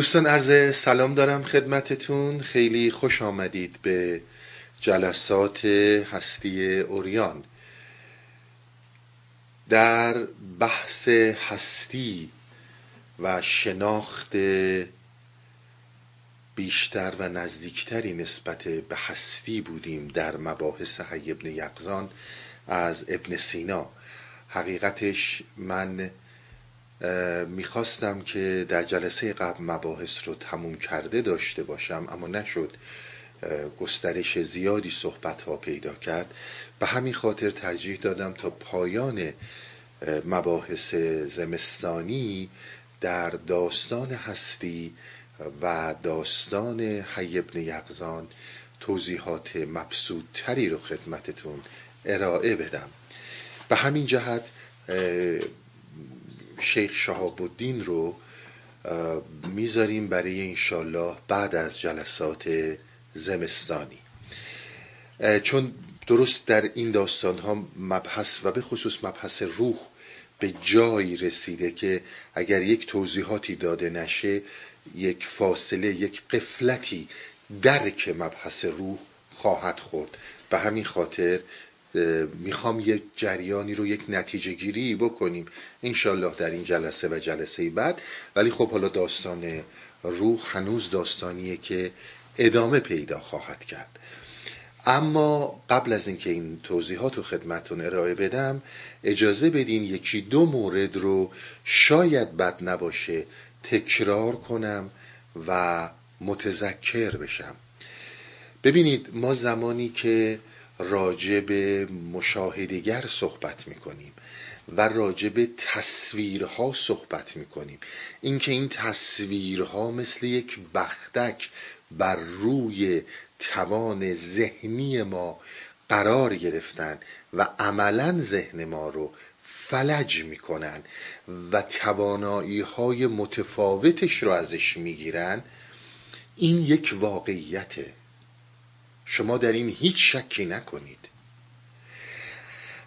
دوستان عرض سلام دارم خدمتتون. خیلی خوش آمدید به جلسات هستی اوریان. در بحث هستی و شناخت بیشتر و نزدیکتری نسبت به هستی بودیم در مباحث حی ابن یقزان از ابن سینا. حقیقتش من می‌خواستم که در جلسه قبل مباحث رو تموم کرده داشته باشم اما نشد. گسترش زیادی صحبت ها پیدا کرد. به همین خاطر ترجیح دادم تا پایان مباحث زمستانی در داستان هستی و داستان حی ابن یقزان توضیحات مبسوطتری رو خدمتتون ارائه بدم. به همین جهت شیخ شهاب الدین رو می‌ذاریم برای انشالله بعد از جلسات زمستانی. چون درست در این داستان ها مبحث و به خصوص مبحث روح به جایی رسیده که اگر یک توضیحاتی داده نشه یک فاصله یک قفلتی درک مبحث روح خواهد خورد. به همین خاطر می‌خوام یک جریانی رو یک نتیجه گیری بکنیم انشالله در این جلسه و جلسه بعد. ولی خب حالا داستان روح هنوز داستانیه که ادامه پیدا خواهد کرد. اما قبل از اینکه این توضیحات رو خدمتون ارائه بدم اجازه بدین یکی دو مورد رو شاید بد نباشه تکرار کنم و متذکر بشم. ببینید ما زمانی که راجع به مشاهدگر صحبت می‌کنیم و راجع به تصویرها صحبت می‌کنیم. اینکه این تصویرها مثل یک بختک بر روی توان ذهنی ما قرار گرفتن و عملا ذهن ما رو فلج می‌کنن و توانایی های متفاوتش رو ازش می‌گیرن این یک واقعیته. شما در این هیچ شکی نکنید.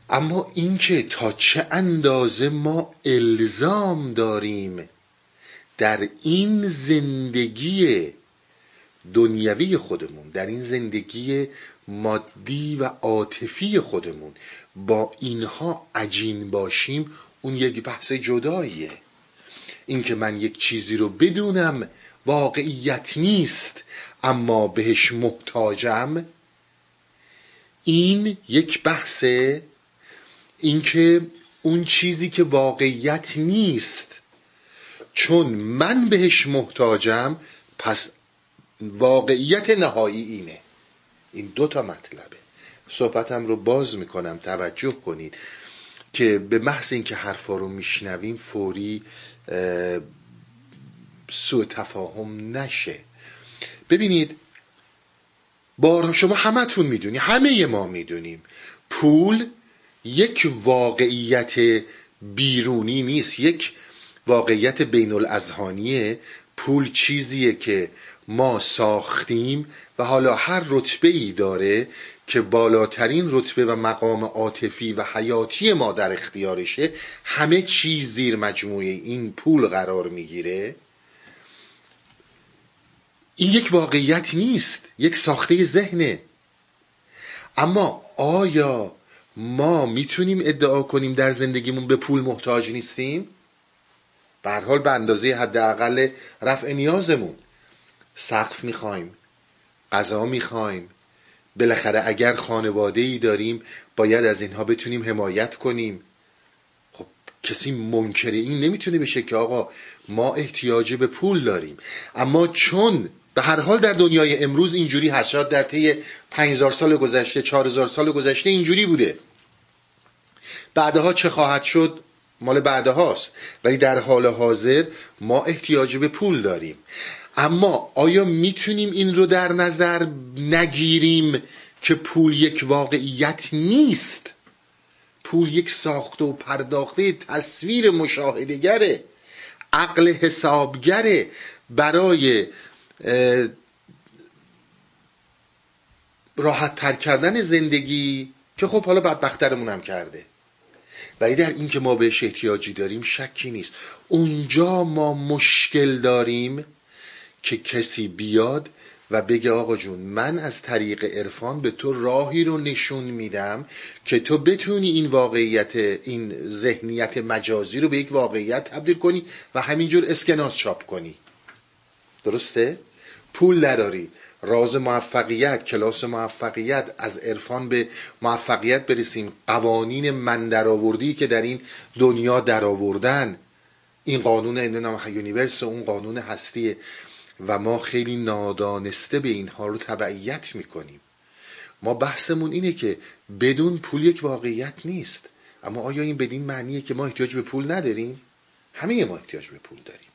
اما اینکه تا چه اندازه ما الزام داریم در این زندگی دنیوی خودمون در این زندگی مادی و عاطفی خودمون با اینها عجین باشیم اون یک بحث جداییه. اینکه من یک چیزی رو بدونم واقعیت نیست اما بهش محتاجم. این یک بحثه اینکه اون چیزی که واقعیت نیست. چون من بهش محتاجم پس واقعیت نهایی اینه. این دو تا مطلبه. صحبتم رو باز می‌کنم توجه کنید. که به محض اینکه حرفا رو میشنویم فوری سوء تفاهم نشه. ببینید بارها شما همتون می‌دونی همه ما می‌دونیم پول یک واقعیت بیرونی نیست یک واقعیت بین الازهانیه پول چیزیه که ما ساختیم و حالا هر رتبه ای داره که بالاترین رتبه و مقام عاطفی و حیاتی ما در اختیارشه همه چیز زیر مجموعه این پول قرار می‌گیره. این یک واقعیت نیست یک ساخته ذهنه. اما آیا ما می‌تونیم ادعا کنیم در زندگیمون به پول محتاج نیستیم؟ به حال به اندازه حداقل رفع نیازمون. سقف می‌خوایم غذا می‌خوایم. بالاخره اگر خانواده ای داریم باید از اینها بتونیم حمایت کنیم. خب کسی منکر این نمی‌تونه بشه که آقا ما احتیاج به پول داریم. اما چون به هر حال در دنیای امروز اینجوری هست شاید در طی 5000 سال گذشته 4000 سال گذشته اینجوری بوده. بعدها چه خواهد شد؟ مال بعدهاست. ولی در حال حاضر ما احتیاج به پول داریم. اما آیا می‌تونیم این رو در نظر نگیریم که پول یک واقعیت نیست؟ پول یک ساخته و پرداخته تصویر مشاهدگره. عقل حسابگره. برای راحت تر کردن زندگی که خب حالا بدبخترمون هم کرده. ولی در اینکه ما بهش احتیاجی داریم شکی نیست. اونجا ما مشکل داریم که کسی بیاد و بگه آقا جون من از طریق عرفان به تو راهی رو نشون میدم که تو بتونی این واقعیت این ذهنیت مجازی رو به یک واقعیت تبدیل کنی و همینجور اسکناس چاپ کنی. درسته؟ پول نداری. راز موفقیت کلاس موفقیت از عرفان به موفقیت برسیم. قوانین من درآوردی که در این دنیا درآوردن. این قانون نام یونیورس اون قانون هستیه. و ما خیلی نادانسته به اینها رو تبعیت می‌کنیم. ما بحثمون اینه که بدون پول یک واقعیت نیست. اما آیا این بدین معنیه که ما احتیاج به پول نداریم؟ همه ما احتیاج به پول داریم.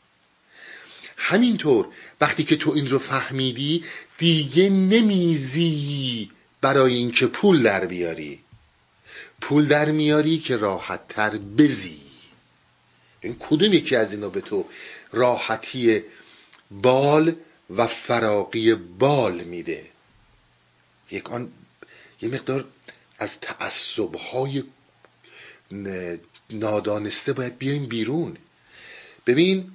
همینطور وقتی که تو این رو فهمیدی دیگه نمیزی برای اینکه پول در بیاری. پول در میاری که راحت تر بزی. این کدوم یکی از اینا به تو راحتی بال و فراقی بال میده؟ یک آن یه مقدار از تعصبهای نادانسته باید بیایم بیرون. ببین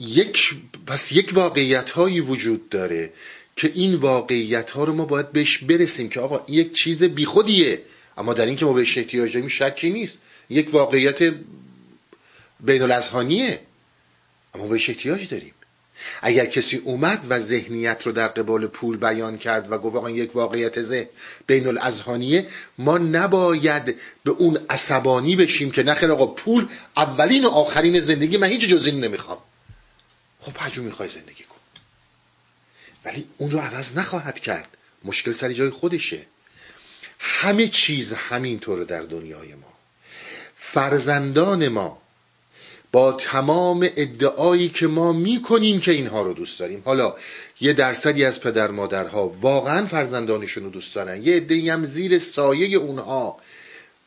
یک پس یک واقعیت هایی وجود داره که این واقعیت ها رو ما باید بهش برسیم که آقا یک چیز بیخودیه. اما در این که ما بهش احتیاج داریم شکی نیست. یک واقعیت بین الازهانیه اما بهش احتیاج داریم. اگر کسی اومد و ذهنیت رو در قبال پول بیان کرد و گفت یک واقعیت ذهن بین الازهانیه ما نباید به اون عصبانی بشیم که نخیر آقا پول اولین و آخرین زندگی من هیچ جز این نمی‌خوام. خب هرجور می‌خوای زندگی کن. ولی اون رو عوض نخواهد کرد. مشکل سر جای خودشه. همه چیز همینطوره در دنیای ما. فرزندان ما با تمام ادعایی که ما می‌کنیم که اینها رو دوست داریم. حالا یه درصدی از پدر مادرها واقعا فرزندانشون رو دوست دارن. یه عده‌ای هم زیر سایه اونها.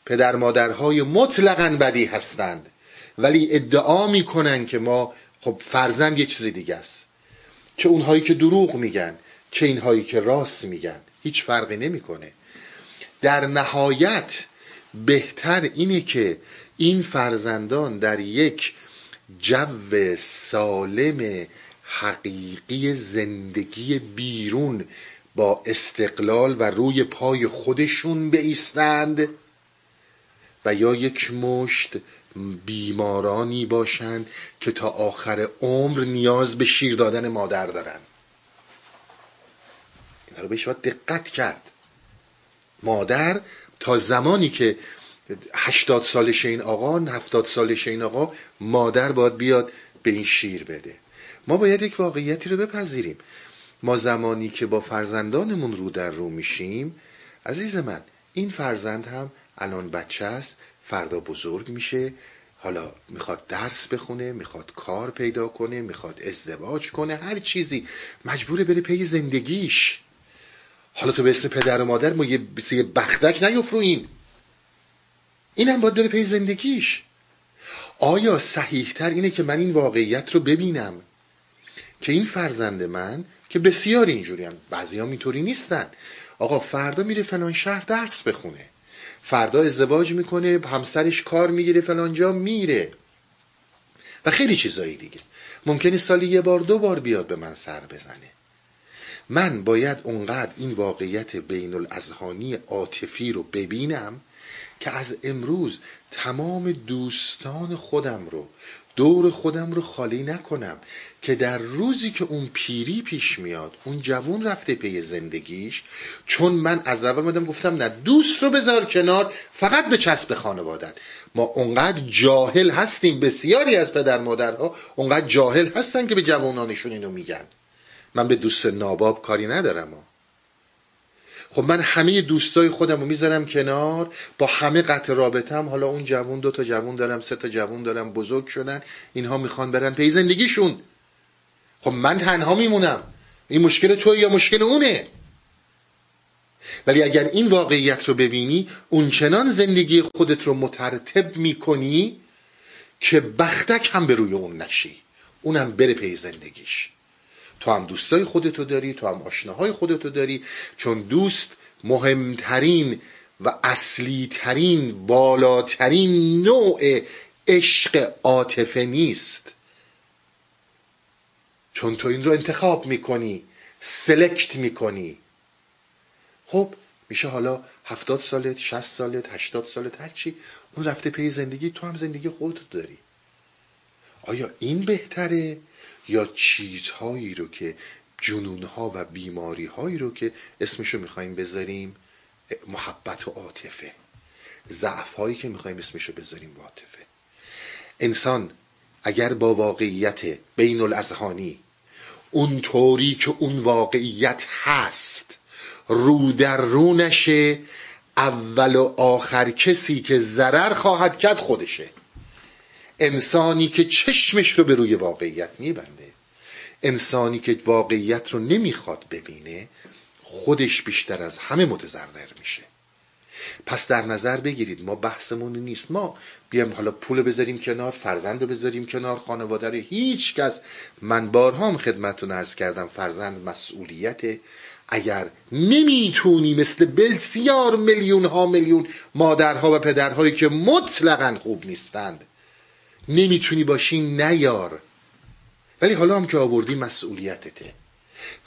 پدر مادرهای مطلقا بدی هستند. ولی ادعا می‌کنن که ما خب فرزند یه چیز دیگه است. چه اونهایی که دروغ میگن چه اینهایی که راست میگن. هیچ فرقی نمی‌کنه. در نهایت بهتر اینه که این فرزندان در یک جو سالم حقیقی زندگی بیرون با استقلال و روی پای خودشون بیستند و یا یک مشت بیمارانی باشند که تا آخر عمر نیاز به شیر دادن مادر دارن. اینا رو بهش دقت کرد. مادر تا زمانی که هشتاد سالش این آقا هفتاد سالش این آقا مادر باید بیاد به این شیر بده. ما باید یک واقعیتی رو بپذیریم. ما زمانی که با فرزندانمون رو در رو میشیم عزیز من این فرزند هم الان بچه است. فردا بزرگ میشه. حالا می‌خواد درس بخونه می‌خواد کار پیدا کنه می‌خواد ازدواج کنه هر چیزی. مجبوره بره پی زندگیش. حالا تو به اسم پدر و مادر ما یه بختک نیفروین. این هم باید بره پی زندگیش. آیا صحیحتر اینه که من این واقعیت رو ببینم؟ که این فرزند من که بسیار اینجوری هم. بعضی هم اینطوری نیستن. آقا فردا میره فلان شهر درس بخونه. فردا ازدواج می‌کنه همسرش کار می‌گیره فلانجا میره. و خیلی چیزایی دیگه. ممکنه سالی یه بار دو بار بیاد به من سر بزنه. من باید اونقدر این واقعیت بین الازهانی عاطفی رو ببینم که از امروز تمام دوستان خودم رو دور خودم رو خالی نکنم که در روزی که اون پیری پیش میاد اون جوون رفته پی زندگیش چون من از اول مدام گفتم نه دوست رو بذار کنار فقط به چسب خانوادت ما اونقدر جاهل هستیم بسیاری از پدر مادرها اونقدر جاهل هستن که به جوانانشون اینو میگن من به دوست ناباب کاری ندارم ها. خب من همه دوستای خودم رو می‌ذارم کنار با همه قطع رابطم حالا اون جوون دو تا جوون دارم سه تا جوون دارم بزرگ شدن اینها می‌خوان برن پی زندگیشون. خب من تنها میمونم. این مشکل تو یا مشکل اونه؟ ولی اگر این واقعیت رو ببینی اون چنان زندگی خودت رو مترتب می‌کنی که بختک هم به روی اون نشی. اونم بره پی زندگیش. تو هم دوستای خودتو داری تو هم آشناهای خودتو داری چون دوست مهمترین و اصلی ترین بالاترین نوع عشق عاطفه نیست. چون تو این رو انتخاب می‌کنی سلکت می‌کنی. خب میشه حالا هفتاد سالت شست سالت هشتاد سالت هرچی اون رفته پی زندگی تو هم زندگی خودت داری. آیا این بهتره؟ یا چیزهایی رو که جنونها و بیماری هایی رو که اسمشو می‌خوایم بذاریم محبت و عاطفه. ضعف هایی که می‌خوایم اسمشو بذاریم عاطفه. انسان اگر با واقعیت بین الاذهانی اون طوری که اون واقعیت هست رو در رو نشه اول و آخر کسی که ضرر خواهد کرد خودشه. انسانی که چشمش رو به روی واقعیت میبنده. انسانی که واقعیت رو نمی‌خواد ببینه خودش بیشتر از همه متضرر میشه. پس در نظر بگیرید ما بحثمون نیست. ما بیام حالا پول بذاریم کنار فرزند رو بذاریم کنار خانواده رو. هیچ کس. من بارها هم خدمتتون ارز کردم فرزند مسئولیت. اگر نمی‌تونی مثل بسیار میلیون ها میلیون مادرها و پدرهایی که مطلقا خوب نیستند نمی‌تونی باشی نیار. ولی حالا هم که آوردی مسئولیتته.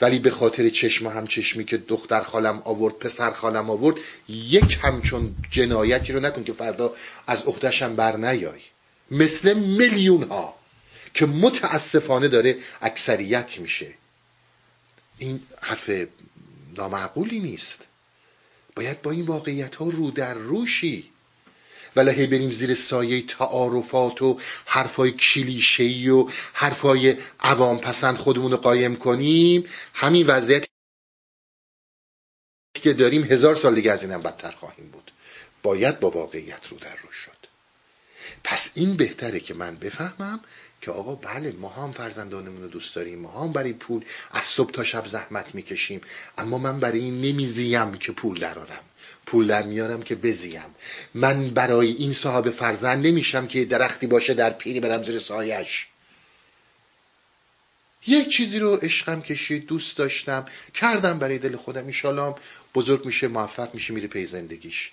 ولی به خاطر چشم هم چشمی که دختر خالم آورد پسر خالم آورد یک همچون جنایتی رو نکن که فردا از هم بر نیای. مثل میلیون ها که متاسفانه داره اکثریت میشه. این حرف نامعقولی نیست. باید با این واقعیت ها رو در روشی ولی بریم زیر سایه تعارفات و حرفای کلیشه‌ای و حرفای عوام پسند خودمون رو قایم کنیم. همین وضعیت که داریم هزار سال دیگه از اینم بدتر خواهیم بود. باید با واقعیت رو در رو شد. پس این بهتره که من بفهمم که آقا بله ما هم فرزندانمون رو دوست داریم ما هم برای پول از صبح تا شب زحمت می‌کشیم اما من برای این نمیزیم که پول درارم پول در میارم که بزیم. من برای این صاحب فرزند نمیشم که درختی باشه در پیری برم زیر سایش. یک چیزی رو عشقم کشید دوست داشتم کردم برای دل خودم. ایشالام بزرگ میشه موفق میشه میره پی زندگیش.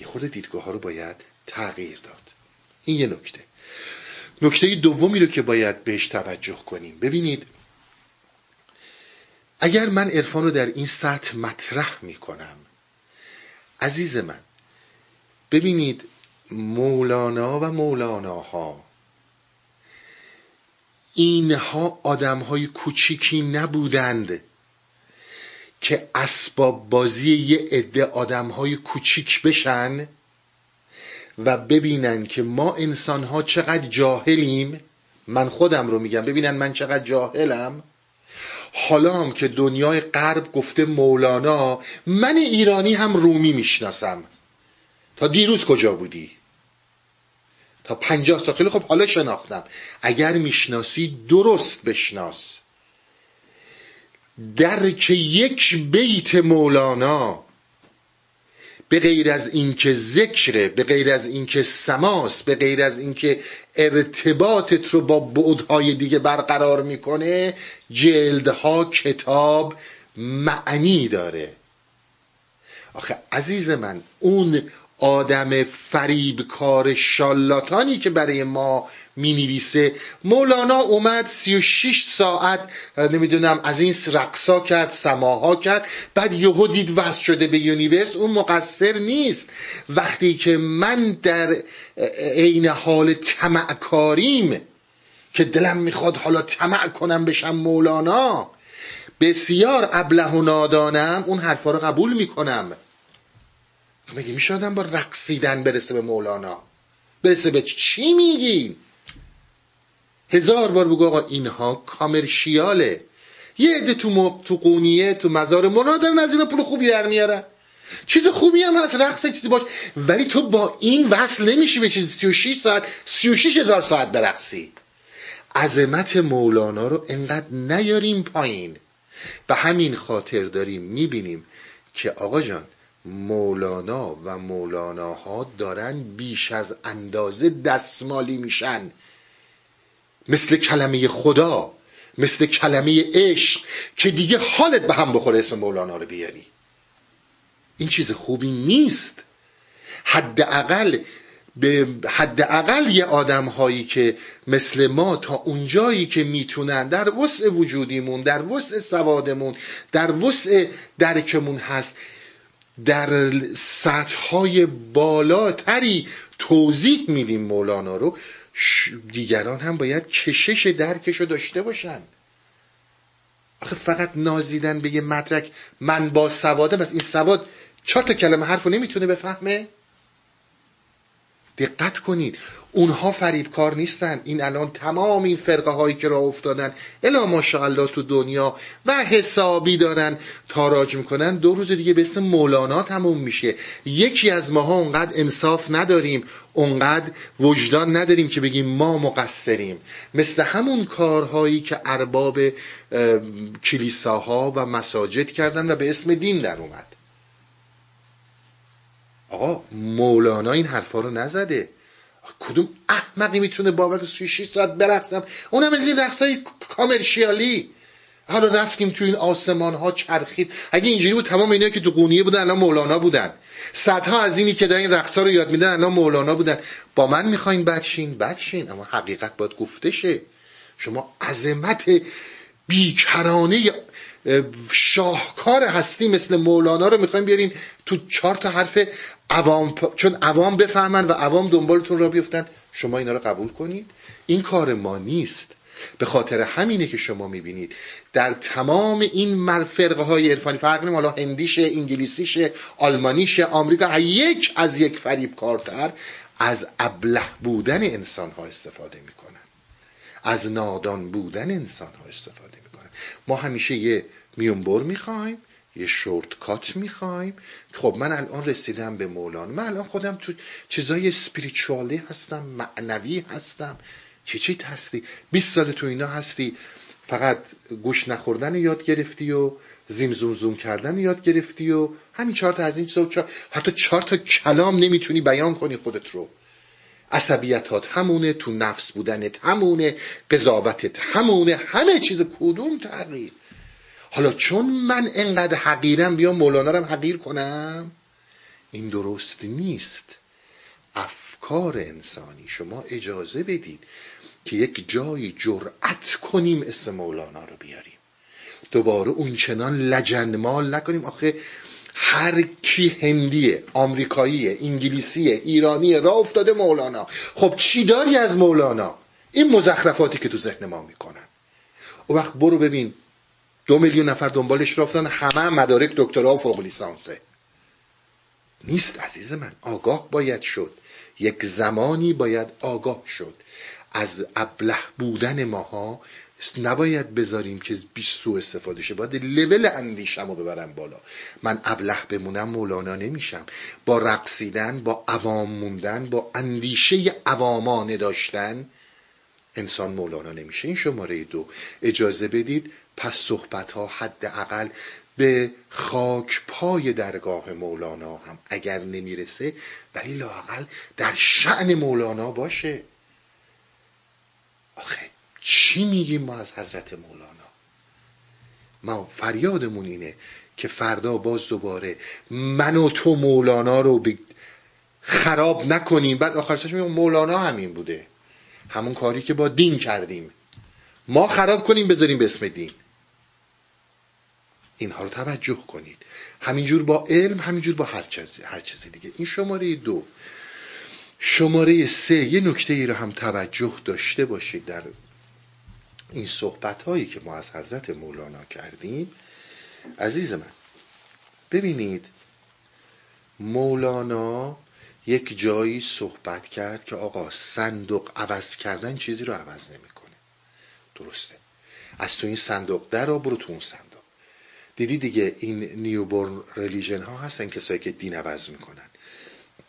یه خود دیدگاه ها رو باید تغییر داد. این یه نکته. نکته دومی رو که باید بهش توجه کنیم. ببینید اگر من عرفان رو در این سطح مطرح می کنم عزیز من ببینید مولانا و مولاناها اینها آدم های کوچیکی نبودند که اسباب بازی یه عده آدم های کوچیک بشن. و ببینن که ما انسان ها چقدر جاهلیم من خودم رو میگم ببینن من چقدر جاهلم. حالا هم که دنیای غرب گفته مولانا من ایرانی هم رومی می‌شناسم. تا دیروز کجا بودی؟ تا پنجاه سال. خیلی خب حالا شناختم. اگر می‌شناسی درست بشناس. درک یک بیت مولانا به غیر از اینکه ذکره به غیر از اینکه سماس به غیر از اینکه ارتباطت رو با بعدهای دیگه برقرار می‌کنه جلدها کتاب معنی داره. آخه عزیز من اون آدم فریبکار شالاتانی که برای ما می نویسه مولانا اومد 36 ساعت نمی‌دونم از این رقصا کرد سماها کرد. بعد یهو دید وصل شده به یونیورس. اون مقصر نیست. وقتی که من در عین حال تمعکاریم که دلم می‌خواد حالا طمع کنم بشم مولانا بسیار ابله و نادانم اون حرفا رو قبول می‌کنم. مگه میشه با رقصیدن برسه به مولانا؟ برسه به چی میگین هزار بار بگو آقا اینها کامرشیاله یه عده تو, تو قونیه تو مزار منا دارن از اینا پول خوبی در میارن. چیز خوبی هم هست رقص چیزی باش. ولی تو با این وصل نمیشی به چیز 36 ساعت 36 هزار ساعت برقصی. عظمت مولانا رو انقدر نیاریم پایین. به همین خاطر داریم می‌بینیم که آقا جان مولانا و مولاناها دارن بیش از اندازه دستمالی میشن. مثل کلمه خدا مثل کلمه عشق که دیگه حالت به هم بخوره اسم مولانا رو بیاری. این چیز خوبی نیست. حداقل به حداقل یه آدم هایی که مثل ما تا اونجایی که می‌تونن در وسع وجودیمون در وسع سوادمون در وسع درکمون هست در سطح های بالاتری توضیح میدیم مولانا رو. دیگران هم باید کشش درکش رو داشته باشن. آخه فقط نازیدن به یه مدرک من با سوادم از این سواد چهار تا کلمه حرف رو نمی‌تونه بفهمه؟ دقت کنید. اونها فریبکار نیستن. این الان تمام این فرقه هایی که راه افتادن الا ماشاءالله تو دنیا و حسابی دارن تاراج می‌کنن. دو روز دیگه به اسم مولانا تموم میشه. یکی از ماها اونقدر انصاف نداریم اونقدر وجدان نداریم که بگیم ما مقصریم. مثل همون کارهایی که ارباب کلیساها و مساجد کردن و به اسم دین در اومد. آقا مولانا این حرفا رو نزده. کدوم احمقی می‌تونه باور 6 ساعت برقصم؟ اونم از این رقصای کامرشیالی. حالا رفتیم تو این آسمان ها چرخید. اگه اینجوری بود تمام اینا که تو قونیه بودن الان مولانا بودن. صدها از اینی که در این رقصا رو یاد میدن الان مولانا بودن. با من می‌خواین بدشین بدشین اما حقیقت باید گفته شه شما عظمت بیکرانه شاهکار هستی مثل مولانا رو می‌خوایم بیارین تو چهار تا حرف عوام چون عوام بفهمن و عوام دنبالتون را بیفتن شما اینا رو قبول کنید. این کار ما نیست. به خاطر همینه که شما می‌بینید. در تمام این مرفرقه های عرفانی فرق نیم حالا هندیشه انگلیسیشه آلمانیشه آمریکا یک از یک فریب کارتر از ابله بودن انسان ها استفاده می‌کنن. از نادان بودن انسان ها استفاده می‌کنن. ما همیشه یه میونبر می‌خوایم. یه شورت کات می‌خوایم. خب من الان رسیدم به مولانا من الان خودم تو چیزای سپریچوالی هستم معنوی هستم. چی چی هستی؟ 20 سال تو اینا هستی. فقط گوش نخوردن یاد گرفتی و زیم زوم زوم کردن یاد گرفتی و همین چهار تا از این چیزا چهار... حتی چهار تا کلام نمی‌تونی بیان کنی خودت رو. عصبیتات همونه تو نفس بودنت همونه قضاوتت همونه همه چیز کدوم تغییر؟ حالا چون من انقدر حقیرم بیا مولانا رو حقیر کنم. این درست نیست. افکار انسانی شما اجازه بدید که یک جایی جرأت کنیم اسم مولانا رو بیاریم. دوباره اون چنان لجنمال نکنیم. آخه هر کی هندیه آمریکاییه انگلیسیه ایرانیه را افتاده مولانا. خب چی داری از مولانا؟ این مزخرفاتی که تو ذهن ما می‌کنن. او وقت برو ببین دو میلیون نفر دنبالش رفتن همه مدارک دکترا و فوق لیسانسه. نیست عزیز من. آگاه باید شد. یک زمانی باید آگاه شد. از ابله بودن ماها نباید بذاریم که بیش سو استفاده شه. باید لول اندیشم رو ببرم بالا. من ابله بمونم مولانا نمیشم. با رقصیدن با عوام موندن با اندیشه عوامانه داشتن انسان مولانا نمیشه. این شماره دو. اجازه بدید پس صحبت ها حداقل به خاک پای درگاه مولانا هم. اگر نمی‌رسه ولی لاقل در شعن مولانا باشه. آخه چی میگیم ما از حضرت مولانا؟ ما فریادمون اینه که فردا باز دوباره من و تو مولانا رو خراب نکنیم. بعد آخرش میگم مولانا همین بوده. همون کاری که با دین کردیم. ما خراب کنیم بذاریم به اسم دین. اینها رو توجه کنید. همینجور با علم همینجور با هر چیزی هر چیزی دیگه. این شماره دو. شماره سه. یه نکته ای رو هم توجه داشته باشید در این صحبت هایی که ما از حضرت مولانا کردیم. عزیز من ببینید مولانا یک جایی صحبت کرد که آقا صندوق عوض کردن چیزی رو عوض نمی‌کنه. درسته. از تو این صندوق در رو برو تو اون صندوق. دیدی دیگه این نیوبورن ریلیژن ها هستن کسایی که دین عوض می‌کنن.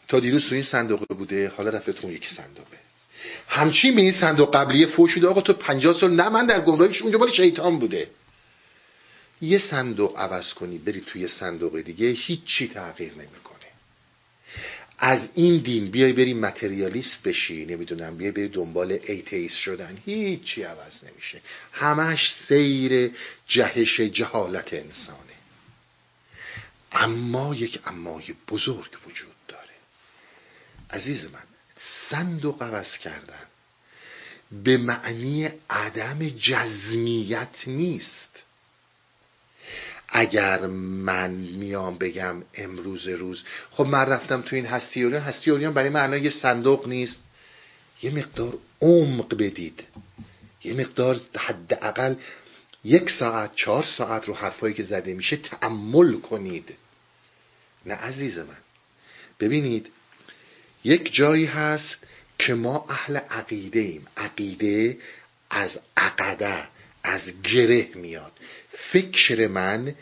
تا دیروز تو این صندوق بوده حالا رفته تو یک صندوقه. همچین به این صندوق قبلی فوش شده آقا تو 50 سال نه من در گمراهیش اونجا مال شیطان بوده. یه صندوق عوض کنی بری توی صندوق دیگه هیچی تغییر نمی‌کنه. از این دین بیای بری متریالیست بشی نمی‌دونم بیای بری دنبال ایتیس شدن هیچی عوض نمیشه. همش سیر جهش جهالت انسانه. اما یک امای بزرگ وجود داره. عزیز من صندوق عوض کردن به معنی عدم جزمیت نیست. اگر من میام بگم امروز روز. خب من رفتم تو این هستی اوریان. هستی اوریان برای معنای یه صندوق نیست. یه مقدار عمق بدید. یه مقدار حداقل یک ساعت چهار ساعت رو حرفایی که زده میشه تعمل کنید. نه عزیز من. ببینید یک جایی هست که ما اهل عقیده ایم. عقیده از عقده از گره میاد. فکر من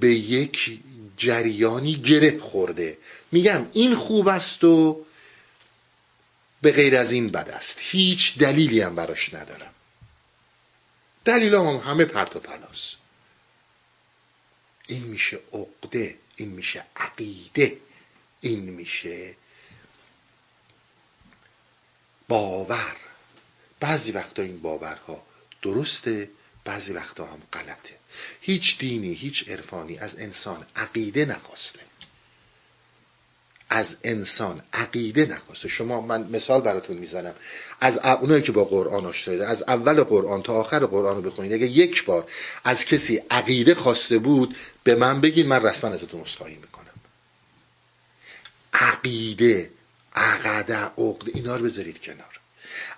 به یک جریانی گره خورده. میگم این خوب است و به غیر از این بد است. هیچ دلیلی هم براش ندارم. دلیل هم همه پرت و پلاس این میشه عقده این میشه عقیده این میشه باور. بعضی وقتا این باورها درسته بعضی وقتا هم غلطه. هیچ دینی هیچ عرفانی از انسان عقیده نخواسته. از انسان عقیده نخواسته. شما من مثال براتون می‌زنم. از اونایی که با قرآن آشنا از اول قرآن تا آخر قرآن رو بخونید. اگه یک بار از کسی عقیده خواسته بود به من بگید من رسما ازتون عذرخواهی می‌کنم. عقیده عقده عقده اینا رو بذارید کنار.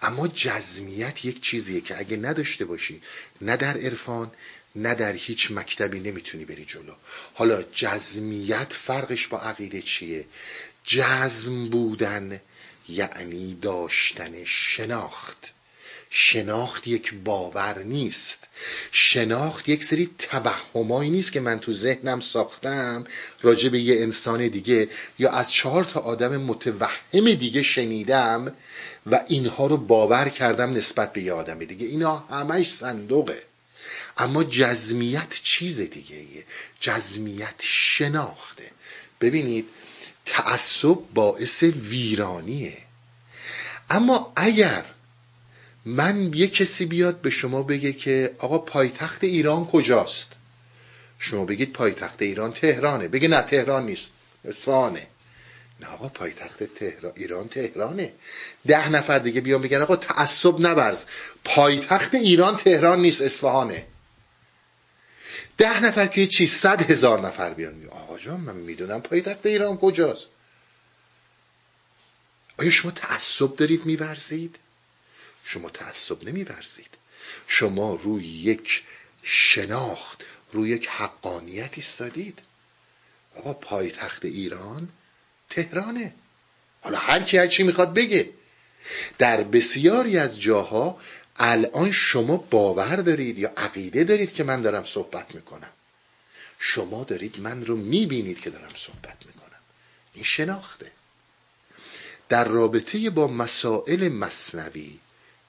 اما جزمیت یک چیزیه که اگه نداشته باشی نه در عرفان نه در هیچ مکتبی نمی‌تونی بری جلو. حالا جزمیت فرقش با عقیده چیه؟ جزم بودن یعنی داشتن شناخت. شناخت یک باور نیست. شناخت یک سری توهمایی نیست که من تو ذهنم ساختم راجع به یه انسان دیگه یا از چهار تا آدم متوهم دیگه شنیدم و اینها رو باور کردم نسبت به یه آدم دیگه. اینا همش صندوقه. اما جزمیت چیز دیگه ایه. جزمیت شناخته. ببینید تعصب باعث ویرانیه. اما اگر من یه کسی بیاد به شما بگه که آقا پایتخت ایران کجاست؟ شما بگید پایتخت ایران تهرانه. بگه نه تهران نیست. اصفهانه. نه آقا پایتخت تهران ایران تهرانه. ده نفر دیگه بیان بگن آقا تعصب نبرز. پایتخت ایران تهران نیست اصفهانه. ده نفر که چی صد هزار نفر بیان. می آقا جان من می‌دونم پایتخت ایران کجاست. آیا شما تعصب دارید میورزید؟ شما تعصب نمیورزید. شما روی یک شناخت روی یک حقانیت ایستادید. آقا پایتخت ایران تهرانه. حالا هر کی هر چی می‌خواد بگه. در بسیاری از جاها الان شما باور دارید یا عقیده دارید که من دارم صحبت می‌کنم. شما دارید من رو می‌بینید که دارم صحبت می‌کنم. این شناخته. در رابطه با مسائل مصنوی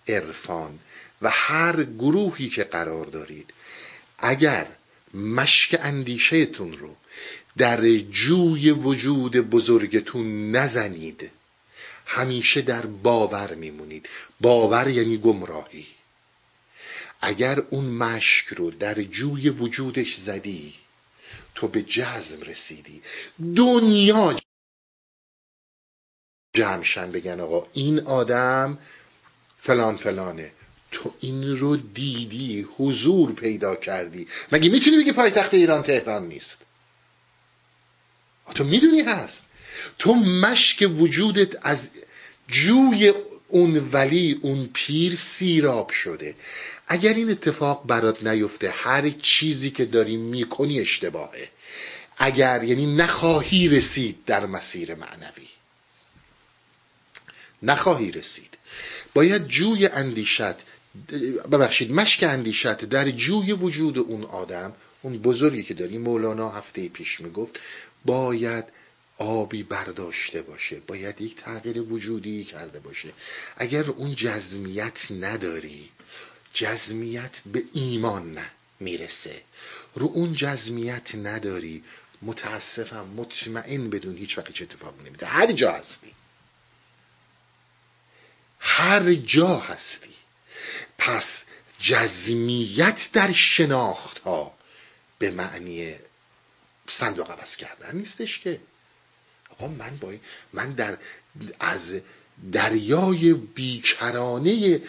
عرفان و هر گروهی که قرار دارید. اگر مشک اندیشهتون رو در جوی وجود بزرگتون نزنید همیشه در باور میمونید. باور یعنی گمراهی. اگر اون مشک رو در جوی وجودش زدی تو به جزم رسیدی. دنیا جمشن بگن آقا این آدم فلان فلانه. تو این رو دیدی حضور پیدا کردی. مگه می‌تونی بگی پایتخت ایران تهران نیست؟ تو می‌دونی هست. تو مشک وجودت از جوی اون ولی اون پیر سیراب شده. اگر این اتفاق برات نیفته هر چیزی که داری می‌کنی اشتباهه. اگر یعنی نخواهی رسید در مسیر معنوی. نخواهی رسید. باید جوی اندیشت ببخشید مشک اندیشت در جوی وجود اون آدم اون بزرگی که داری مولانا هفته پیش می‌گفت باید آبی برداشته باشه باید یک تغییر وجودی کرده باشه. اگر اون جزمیت نداری جزمیت به ایمان نه می‌رسه. رو اون جزمیت نداری متاسفم مطمئن بدون هیچ وقت چه اتفاق نمیده هر جا هستی. هر جا هستی. پس جزمیت در شناخت ها به معنی صندوق عوض کردن نیستش که. آقا من با من در از دریای بیکرانه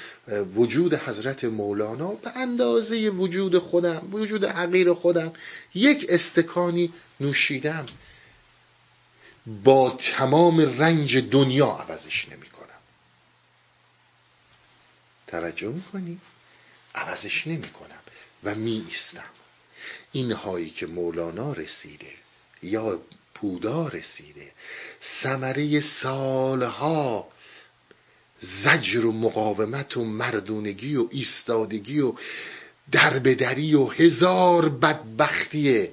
وجود حضرت مولانا به اندازه وجود خودم وجود حقیر خودم یک استکانی نوشیدم. با تمام رنج دنیا عوضش نمی توجه می‌کنی؟ عوضش نمی کنم و می ایستم این هایی که مولانا رسیده یا پودا رسیده ثمره سالها زجر و مقاومت و مردونگی و ایستادگی و دربدری و هزار بدبختیه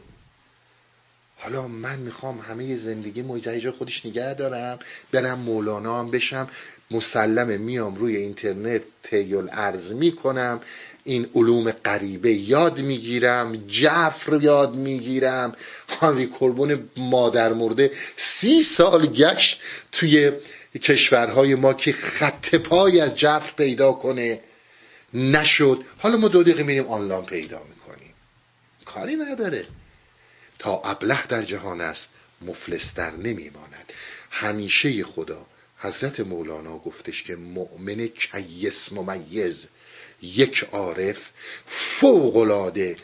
حالا من می‌خوام همه زندگی مجرجا خودش نگه دارم برم مولانا هم بشم مسلمه میام روی اینترنت تیل ارز می‌کنم این علوم غریبه یاد می‌گیرم جفر یاد می‌گیرم. هانری کربون مادر مرده سی سال گشت توی کشورهای ما که خط پای از جفر پیدا کنه. نشد. حالا ما دو دقیقه میریم آنلاین پیدا می‌کنیم. کاری نداره. تا ابله در جهان است مفلس در نمیماند. همیشه خدا حضرت مولانا گفتش که مؤمن کیس ممیز یک عارف فوقلاده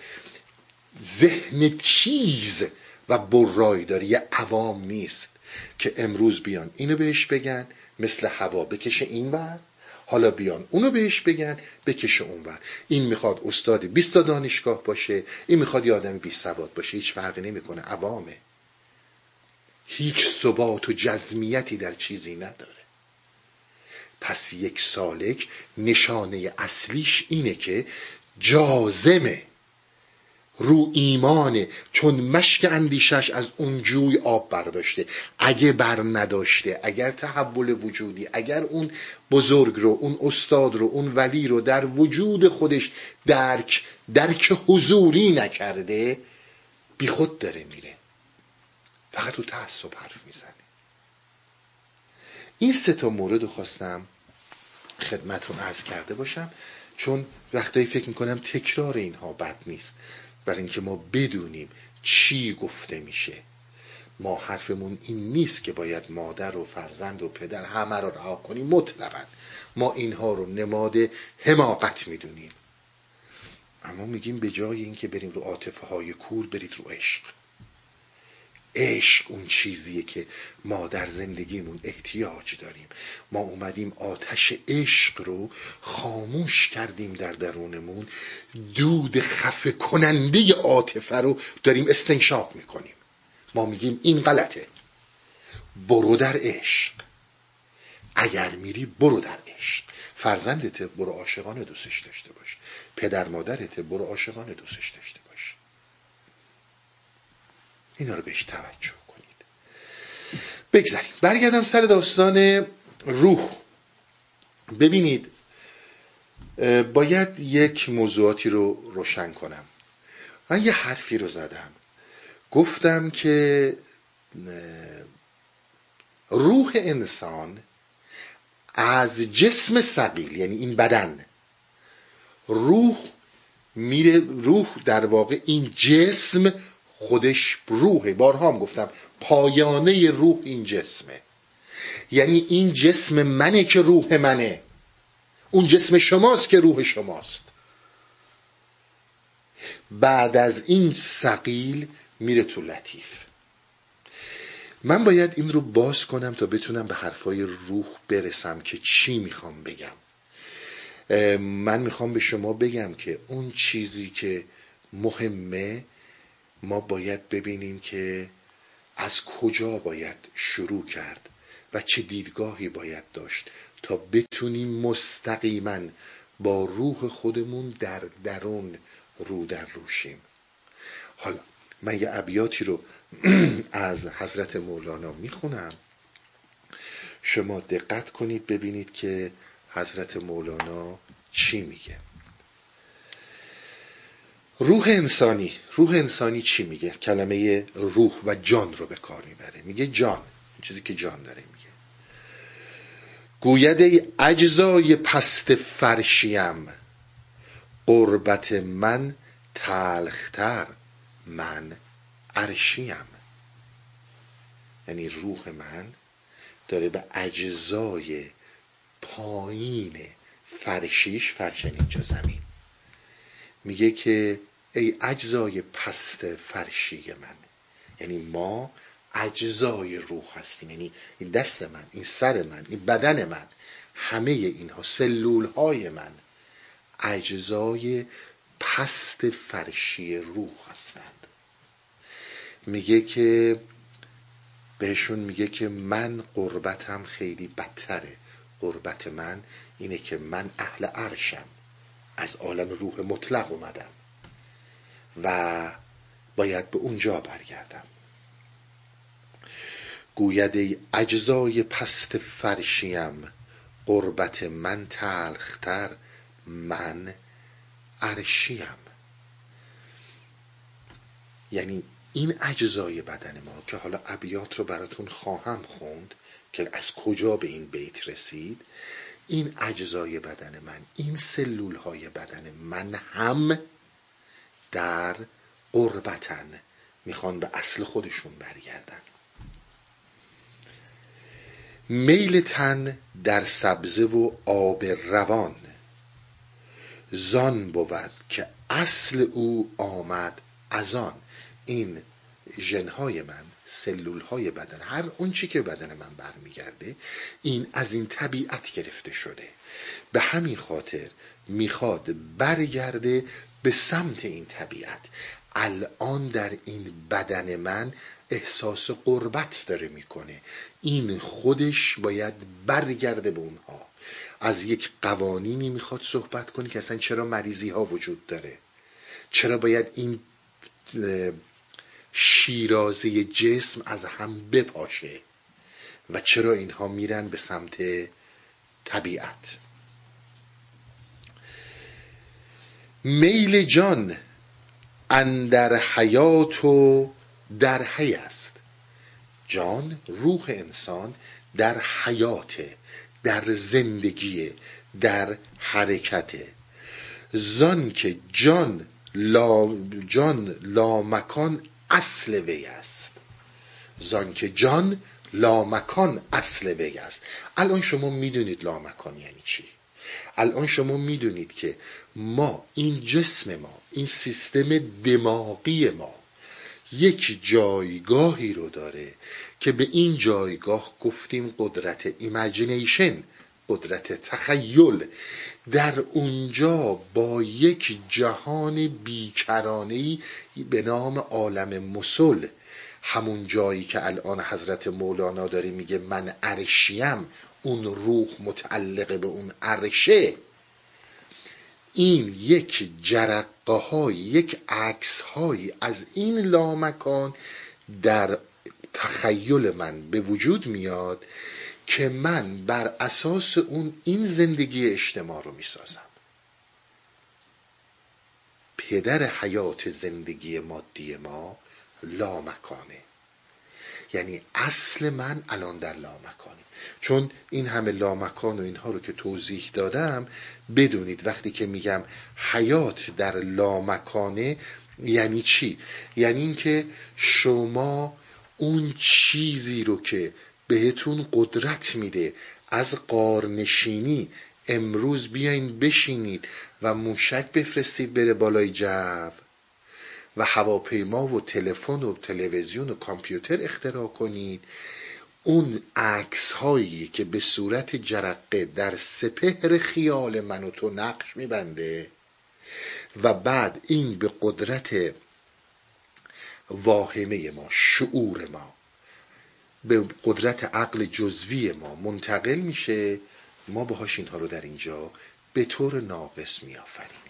ذهن تیز و برای داره یه عوام نیست که امروز بیان اینو بهش بگن مثل هوا بکشه این ور. حالا بیان. اونو بهش بگن بکشه اونور. این می‌خواد استاد 20 دانشگاه باشه این می‌خواد یه آدم 20 سواد باشه. هیچ فرقی نمی‌کنه عوامه. هیچ ثبات و جزمیتی در چیزی نداره. پس یک سالک نشانه اصلیش اینه که جازمه رو ایمانه چون مشک اندیشش از اون جوی آب برداشته. اگه بر نداشته اگر تحول وجودی اگر اون بزرگ رو اون استاد رو اون ولی رو در وجود خودش درک درک حضوری نکرده بی خود داره میره. فقط تو تعصب حرف می‌زنه. این سه تا مورد رو خواستم خدمتون عرض کرده باشم چون وقتایی فکر می‌کنم تکرار اینها بد نیست. برای اینکه ما بدونیم چی گفته میشه. ما حرفمون این نیست که باید مادر و فرزند و پدر همه رو رها کنیم مطلقا. ما اینها رو نماد حماقت می‌دونیم. اما میگیم به جای اینکه بریم رو عاطفه های کور برید رو عشق. عشق اون چیزیه که ما در زندگیمون احتیاج داریم. ما اومدیم آتش عشق رو خاموش کردیم در درونمون. دود خفه کننده عاطفه رو داریم استنشاق می‌کنیم. ما میگیم این غلطه. برو در عشق. اگر میری برو در عشق. فرزندت برو عاشقانه دوستش داشته باش. پدر مادرت برو عاشقانه دوستش داشته باش. اینا رو بهش توجه کنید. بگذاریم. برگردم سر داستان روح. ببینید باید یک موضوعاتی رو روشن کنم. من یه حرفی رو زدم. گفتم که روح انسان از جسم سقیل یعنی این بدن روح میره روح در واقع این جسم خودش روحه. بارها هم گفتم پایانه روح این جسمه. یعنی این جسم منه که روح منه. اون جسم شماست که روح شماست. بعد از این سقیل میره تو لطیف. من باید این رو باز کنم تا بتونم به حرفای روح برسم که چی می‌خوام بگم. من می‌خوام به شما بگم که اون چیزی که مهمه ما باید ببینیم که از کجا باید شروع کرد و چه دیدگاهی باید داشت تا بتونیم مستقیما با روح خودمون در درون رو در روشیم حالا من یه ابیاتی رو از حضرت مولانا می‌خونم. شما دقت کنید ببینید که حضرت مولانا چی میگه. روح انسانی روح انسانی چی میگه؟ کلمه روح و جان رو به کار می‌بره. میگه جان چیزی که جان داره میگه. گوید ای اجزای پست فرشیم قربت من تلختر من عرشیم. یعنی روح من داره به اجزای پایین فرشیش فرشن اینجا زمین. میگه که ای اجزای پست فرشی من. یعنی ما اجزای روح هستیم. یعنی این دست من این سر من این بدن من همه اینها سلول های من اجزای پست فرشی روح هستند. میگه که بهشون میگه که من قربتم خیلی بدتره. قربت من اینه که من اهل عرشم. از عالم روح مطلق اومدم. و باید به اونجا برگردم. گوید ای اجزای پست فرشیم قربت من تلختر من عرشیم. یعنی این اجزای بدن ما که حالا ابیات رو براتون خواهم خوند که از کجا به این بیت رسید این اجزای بدن من این سلول های بدن من هم در قربتن می‌خوان به اصل خودشون برگردن. میل تن در سبزه و آب روان. زان بود که اصل او آمد از آن. این ژنهای من سلول های بدن هر اون چی که بدن من برمیگرده این از این طبیعت گرفته شده. به همین خاطر می‌خواد برگرده به سمت این طبیعت. الان در این بدن من احساس قربت داره می‌کنه. این خودش باید برگرده به اونها. از یک قوانینی می‌خواد صحبت کنه که اصلا چرا مریضی ها وجود داره؟ چرا باید این شیرازه جسم از هم بپاشه؟ و چرا اینها میرن به سمت طبیعت؟ میل جان اندر حیات و در حی است. جان روح انسان در حیاته در زندگی در حرکت. زان که جان لا جان لامکان اصل وی است. زان که جان لامکان اصل وی است. الان شما می‌دونید لامکان یعنی چی. الان شما می‌دونید که ما این جسم ما این سیستم دماغی ما یک جایگاهی رو داره که به این جایگاه گفتیم قدرت imagination قدرت تخیل. در اونجا با یک جهان بیکرانهی به نام عالم مثل همون جایی که الان حضرت مولانا داره میگه من عرشیم اون روح متعلق به اون عرشه. این یک جرقه های یک عکس های از این لامکان در تخیل من به وجود میاد که من بر اساس اون این زندگی اجتماع رو می‌سازم. پدر حیات زندگی مادی ما لامکانه. یعنی اصل من الان در لامکانه چون این همه لامکان و اینها رو که توضیح دادم بدونید وقتی که میگم حیات در لامکانه یعنی چی؟ یعنی اینکه شما اون چیزی رو که بهتون قدرت میده از قارنشینی امروز بیاین بشینید و موشک بفرستید بره بالای جو. و هواپیما و تلفن و تلویزیون و کامپیوتر اختراع کنید. اون عکس هایی که به صورت جرقه در سپهر خیال من و تو نقش میبنده و بعد این به قدرت واهمه ما شعور ما به قدرت عقل جزوی ما منتقل میشه ما باهاش اینها رو در اینجا به طور ناقص میآفرینیم.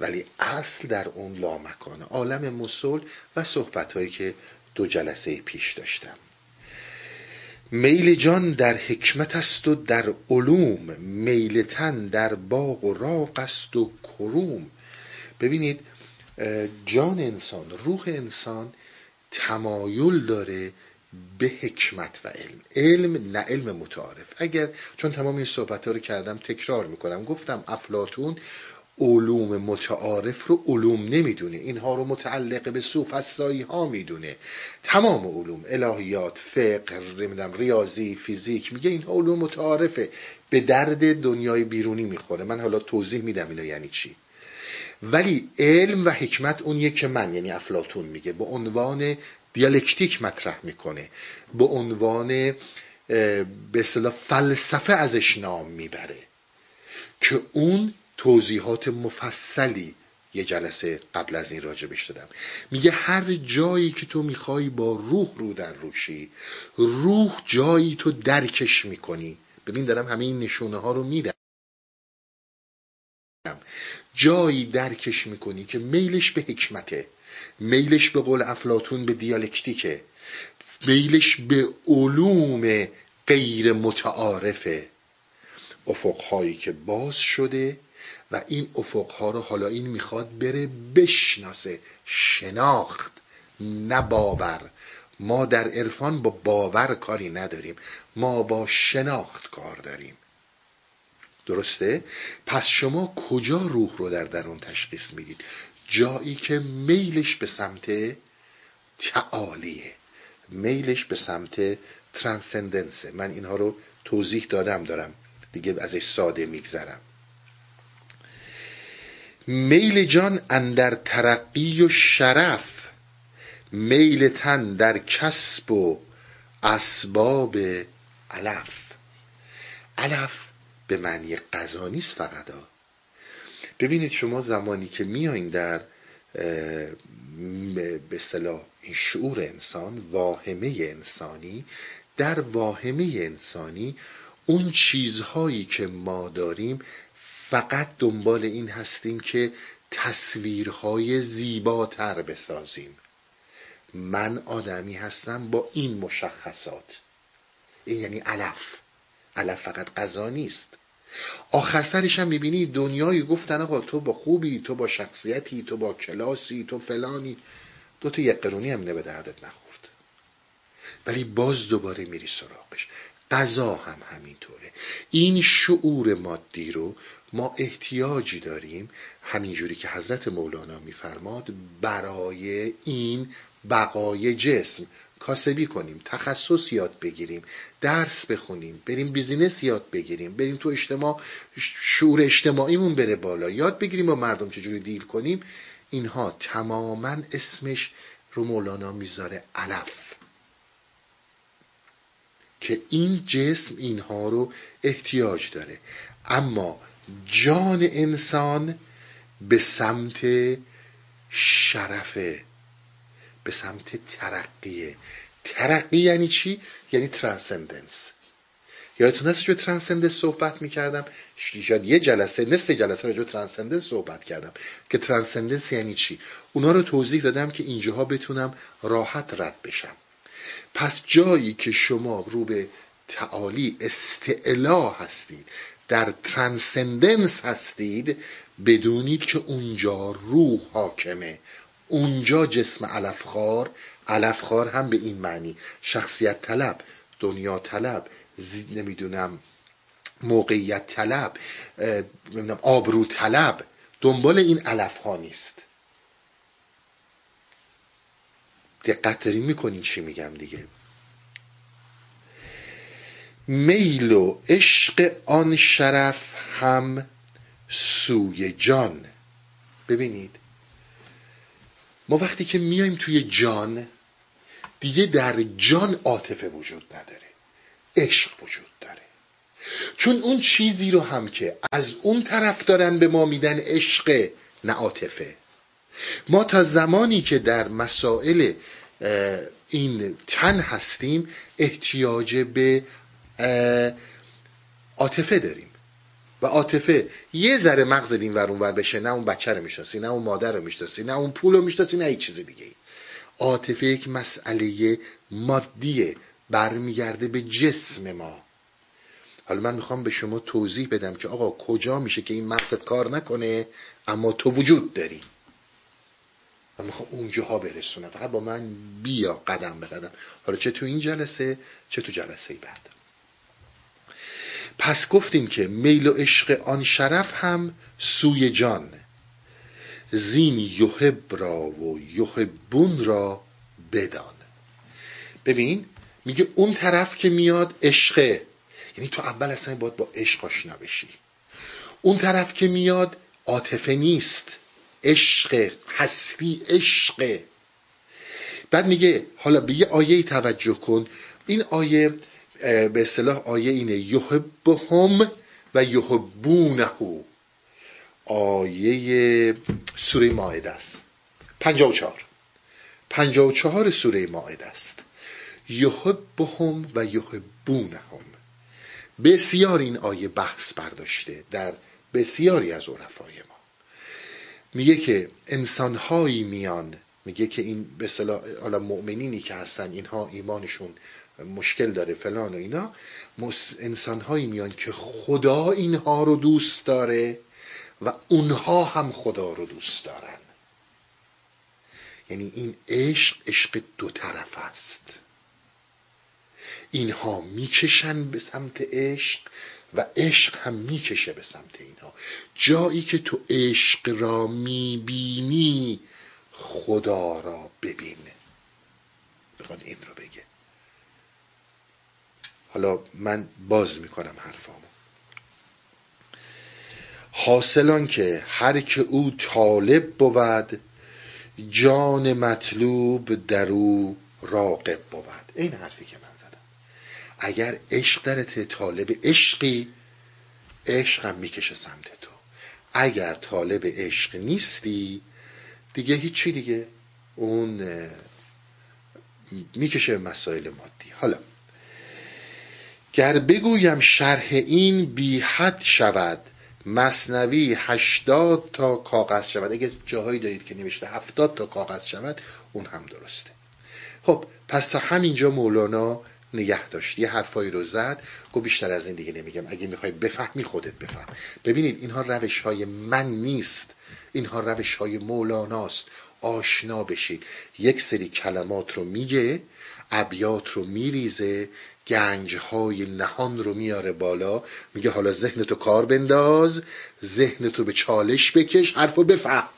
ولی اصل در اون لامکان عالم مسل و صحبت هایی که دو جلسه پیش داشتم. میل جان در حکمت است و در علوم میل تن در باغ و راق است و کروم. ببینید جان انسان روح انسان تمایل داره به حکمت و علم. علم نه علم متعارف. اگر چون تمام این صحبت ها رو کردم تکرار می‌کنم. گفتم افلاتون علوم متعارف رو علوم نمی‌دونه. اینها رو متعلق به سوفسایی ها می‌دونه. تمام علوم الهیات فقه ریاضی فیزیک میگه اینها علوم متعارفه. به درد دنیای بیرونی می‌خوره. من حالا توضیح میدم اینا یعنی چی. ولی علم و حکمت اونیه که من یعنی افلاتون میگه به عنوان دیالکتیک مطرح می‌کنه. به عنوان به اصطلاح فلسفه ازش نام می‌بره. که اون توضیحات مفصلی یه جلسه قبل از این راجبش دادم. میگه هر جایی که تو می‌خوای با روح رو در روشی روح جایی تو درکش می‌کنی. ببین دارم همه این نشونه ها رو میدم. جایی درکش می‌کنی که میلش به حکمته میلش به قول افلاتون به دیالکتیکه میلش به علوم غیر متعارفه. افقهایی که باز شده و این افقها رو حالا این می‌خواد بره بشناسه. شناخت نه باور. ما در عرفان با باور کاری نداریم. ما با شناخت کار داریم. درسته؟ پس شما کجا روح رو در درون تشخیص می‌دید؟ جایی که میلش به سمت تعالیه. میلش به سمت ترانسندنسه. من اینها رو توضیح دادم دارم دیگه ازش ساده میگذرم. میل جان اندر ترقی و شرف میل تن در کسب و اسباب علف. علف به معنی قضا نیست فقط. ببینید شما زمانی که میایین در به صلاح این شعور انسان واهمه انسانی در واهمه انسانی اون چیزهایی که ما داریم فقط دنبال این هستیم که تصویرهای زیباتر بسازیم. من آدمی هستم با این مشخصات. این یعنی علف. علف فقط غذا نیست. آخر سرش هم می‌بینی دنیایی گفتن آقا تو با خوبی تو با شخصیتی تو با کلاسی تو فلانی. دو تا یک قرونی هم به دردت نخورد. ولی باز دوباره میری سراغش. غذا هم همینطوره. این شعور مادی رو ما احتیاجی داریم همینجوری که حضرت مولانا میفرماد برای این بقای جسم کاسبی کنیم تخصص یاد بگیریم درس بخونیم بریم بیزینس یاد بگیریم بریم تو اجتماع شعور اجتماعیمون بره بالا یاد بگیریم با مردم چجوری دیل کنیم. اینها تماما اسمش رو مولانا می‌ذاره علف. که این جسم اینها رو احتیاج داره. اما جان انسان به سمت شرفه به سمت ترقیه. ترقی یعنی چی؟ یعنی transcendence یادتون هست راجع به transcendence صحبت می‌کردم؟ شاید یه جلسه نصف جلسه راجع به transcendence صحبت کردم. که transcendence یعنی چی؟ اونا رو توضیح دادم که اینجاها بتونم راحت رد بشم. پس جایی که شما رو به تعالی استعلا هستید در transcendence هستید بدونید که اونجا روح حاکمه. اونجا جسم علفخار علفخار هم به این معنی. شخصیت طلب دنیا طلب نمی‌دونم موقعیت طلب نمی‌دونم آبرو طلب. دنبال این علف ها نیست. دقت داری می‌کنین چی میگم دیگه؟ میل و عشق آن شرف هم سوی جان. ببینید ما وقتی که میایم توی جان دیگه در جان عاطفه وجود نداره عشق وجود داره. چون اون چیزی رو هم که از اون طرف دارن به ما میدن عشق نه عاطفه. ما تا زمانی که در مسائل این تن هستیم احتیاج به عاطفه داریم. و عاطفه یه ذره مغز این ور ور بشه نه اون بچه رو می‌شناسی نه اون مادر رو می‌شناسی نه اون پول رو می‌شناسی نه هیچ چیز دیگه عاطفه یک مسئله مادیه برمیگرده به جسم ما. حالا من می‌خوام به شما توضیح بدم که آقا کجا میشه که این مغزت کار نکنه اما تو وجود داری. من می‌خوام اونجاها برسونم. فقط با من بیا قدم به قدم. حالا چه تو این جلسه چه تو جلسه بعد. پس گفتیم که میل و عشق آن شرف هم سوی جان. زین یحب را و یحبون را بدان. ببین میگه اون طرف که میاد عشقه. یعنی تو اول اصلا باید با عشق آشنا بشی. اون طرف که میاد عاطفه نیست. عشق هستی عشق. بعد میگه حالا به یه آیه توجه کن. این آیه به اصطلاح آیه اینه یحبهم و یحبونه آیه سوره ماعده است. 54 54 سوره ماعده است. یحبهم و یحبونهم. بسیار این آیه بحث برداشته در بسیاری از عرفای ما. میگه که انسانهایی میان میگه که این به حالا مؤمنینی که هستن اینها ایمانشون مشکل داره فلان و اینا. انسانهایی میان که خدا اینها رو دوست داره و اونها هم خدا رو دوست دارن. یعنی این عشق عشق دو طرف است. اینها می‌کشن به سمت عشق و عشق هم می‌کشه به سمت اینها. جایی که تو عشق را می‌بینی خدا را ببین. بخواد این رو حالا من باز می‌کنم حرفامو. حاصلان که هر که او طالب بود جان مطلوب در او راقب بود. این حرفی که من زدم. اگر عشق درت طالب عشقی عشق هم می‌کشه سمت تو. اگر طالب عشق نیستی دیگه هیچی دیگه. اون می‌کشه مسائل مادی. حالا گر بگویم شرح این بی حد شود مصنوی هشتاد تا کاغذ شود. اگه جاهایی دارید که نوشته هفتاد تا کاغذ شود اون هم درسته. خب پس تا همینجا مولانا نگه داشت. یه حرفایی رو زد. گفت بیشتر از این دیگه نمیگم. اگه می‌خوای بفهمی خودت بفهم. ببینید اینها روش های من نیست. اینها روش های مولاناست. آشنا بشید یک سری کلمات رو میگه ابیات رو میریزه. گنج های نهان رو میاره بالا. میگه حالا ذهنتو کار بنداز ذهنتو به چالش بکش حرف رو بفهم.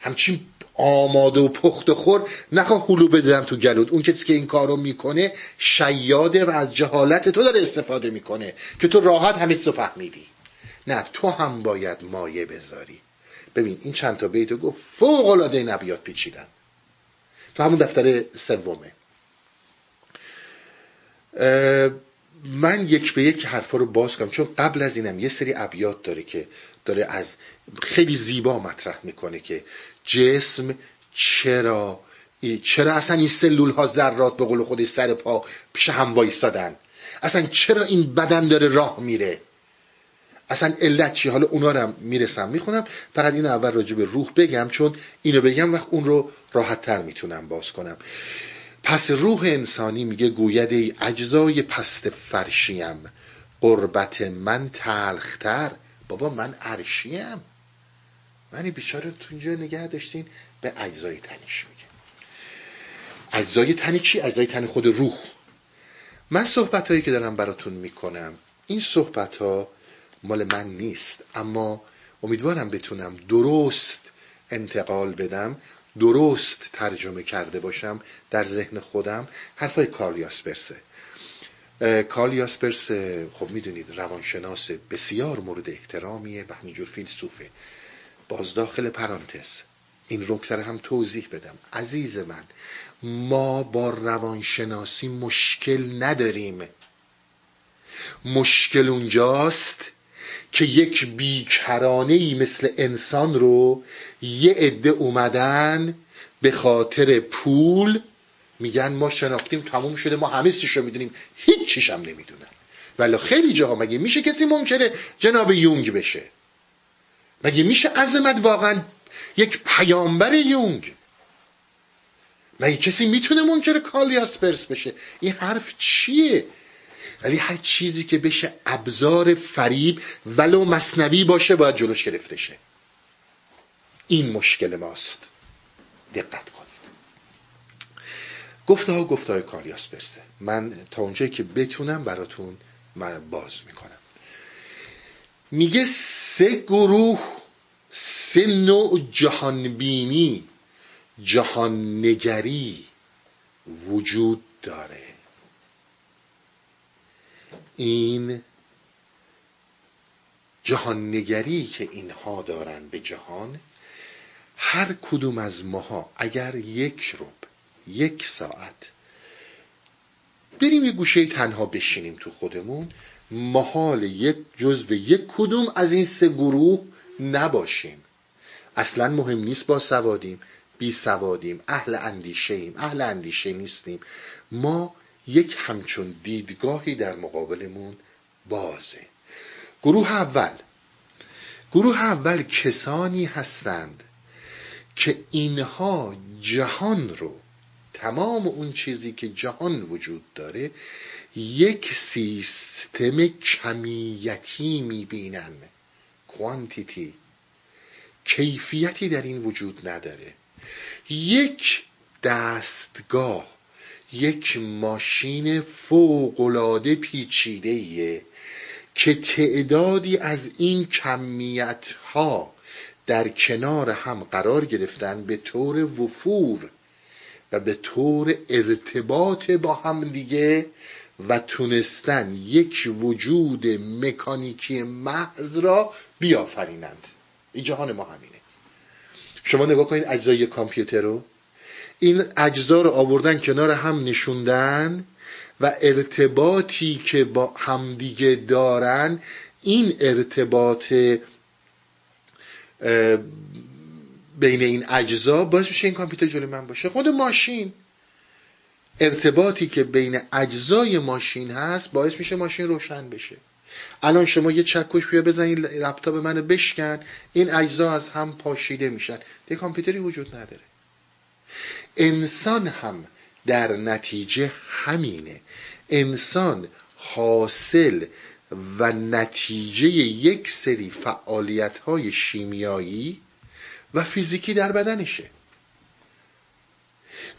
همچین آماده و پخت و خور نخواه حلو بدم تو گلود. اون کسی که این کار رو می‌کنه شیاده و از جهالت تو داره استفاده می‌کنه که تو راحت همه رو فهمیدی. نه تو هم باید مایه بذاری. ببین این چند تا بیتو گفت. فوق العاده نبیات پیچیدن. تو همون دفتر سومه. من یک به یک حرفا رو باز کنم چون قبل از اینم یه سری ابیات داره که داره از خیلی زیبا مطرح می‌کنه که جسم چرا چرا اصلا این سلول ها ذرات به قول خودی سر پا پیش هم وایستادن؟ اصلا چرا این بدن داره راه میره؟ اصلا علت چی؟ حالا اونا رو می‌رسم می‌خونم. فقط این اول راجع به روح بگم چون اینو بگم وقت اون رو راحت تر می‌تونم باز کنم. پس روح انسانی میگه گوید ای اجزای پست فرشیم قربت من تلختر. بابا من عرشیم. من بیچاره تو اینجا نگه داشتین به اجزای تنیش میگه. اجزای تنی چی؟ اجزای تنی خود روح. من صحبت هایی که دارم براتون می‌کنم این صحبت ها مال من نیست اما امیدوارم بتونم درست انتقال بدم. درست ترجمه کرده باشم در ذهن خودم حرفای کارل یاسپرسه. کارل یاسپرس خب می‌دونید روانشناس بسیار مورد احترامیه و همینجور فیلسوفه. باز داخل پرانتز. این رکتر هم توضیح بدم. عزیز من ما با روانشناسی مشکل نداریم. مشکل اونجاست که یک بیکرانه ای مثل انسان رو یه عده اومدن به خاطر پول میگن ما شناختیم تموم شده ما همه رو می‌دونیم. هیچ چیش هم نمی‌دونن. ولی خیلی جاها مگه میشه کسی منکر جناب یونگ بشه؟ مگه میشه عظمت واقعا یک پیامبر یونگ؟ مگه کسی می‌تونه منکر کالیاسپرس بشه؟ این حرف چیه؟ ولی هر چیزی که بشه ابزار فریب ولو مصنوی باشه باید جلوش گرفته شه. این مشکل ماست. دقت کنید. گفته ها گفته های کالیاس برسه من تا اونجایی که بتونم براتون من باز می‌کنم. میگه سه گروه سه نوع جهانبینی جهاننگری وجود داره. این جهاننگری که اینها دارن به جهان هر کدوم از ماها اگر یک روب یک ساعت بریم یه گوشه تنها بشینیم تو خودمون محال یک جزو یک کدوم از این سه گروه نباشیم. اصلا مهم نیست با سوادیم بی سوادیم اهل اندیشه ایم اهل اندیشه نیستیم. ما یک همچون دیدگاهی در مقابلمون بازه. گروه اول. گروه اول کسانی هستند که اینها جهان رو تمام اون چیزی که جهان وجود داره یک سیستم کمیتی می‌بینن. کوانتیتی. کیفیتی در این وجود نداره. یک دستگاه یک ماشین فوقالعاده پیچیده که تعدادی از این کمیت ها در کنار هم قرار گرفتن به طور وفور و به طور ارتباط با هم دیگه و تونستن یک وجود مکانیکی محض را بیافرینند. این جهان ما همینه. شما نگاه کنید اجزای کامپیوتر رو. این اجزا رو آوردن کنار هم نشوندن و ارتباطی که با همدیگه دارن این ارتباط بین این اجزا باعث میشه این کامپیوتر جلوی من باشه. خود ماشین. ارتباطی که بین اجزای ماشین هست باعث میشه ماشین روشن بشه. الان شما یه چکش بیا بزنید لپتاپ منو بشکن این اجزا از هم پاشیده میشن. یه کامپیوتری وجود نداره. انسان هم در نتیجه همینه. انسان حاصل و نتیجه یک سری فعالیت های شیمیایی و فیزیکی در بدنشه.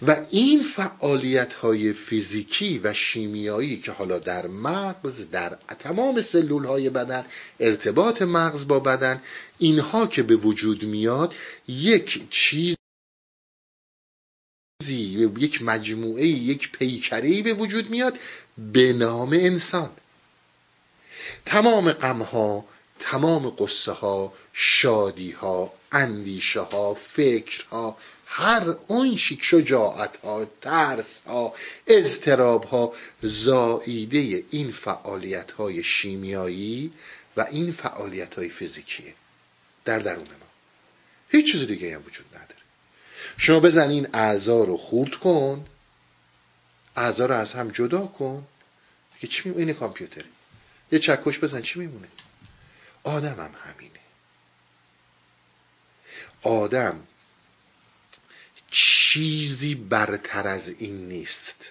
و این فعالیت های فیزیکی و شیمیایی که حالا در مغز در تمام سلول های بدن ارتباط مغز با بدن اینها که به وجود میاد یک چیز یک مجموعه یک پیکره به وجود میاد به نام انسان. تمام غمها تمام قصه ها شادی ها اندیشه ها فکر ها هر اون شجاعت ها ترس ها اضطراب ها زائیده این فعالیت های شیمیایی و این فعالیت های فیزیکیه. در درون ما. هیچ چیز دیگه هم وجود شما بزن این اعضا رو خورد کن. اعضا رو از هم جدا کن. که چی میمونه؟ این کامپیوتره یه چکش بزن چی میمونه؟ آدم هم همینه. آدم چیزی برتر از این نیست.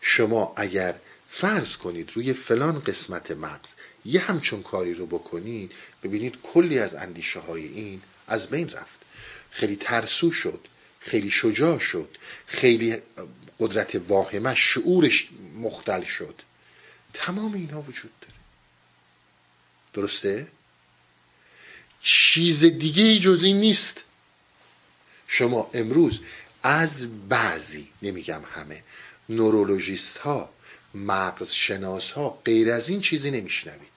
شما اگر فرض کنید روی فلان قسمت مغز یه همچون کاری رو بکنید ببینید کلی از اندیشه های این از بین رفت خیلی ترسو شد خیلی شجاع شد خیلی قدرت واهمه شعورش مختل شد. تمام اینها وجود داره. درسته؟ چیز دیگه جز این نیست. شما امروز از بعضی نمیگم همه نورولوژیست ها مغز شناس ها غیر از این چیزی نمیشنوید.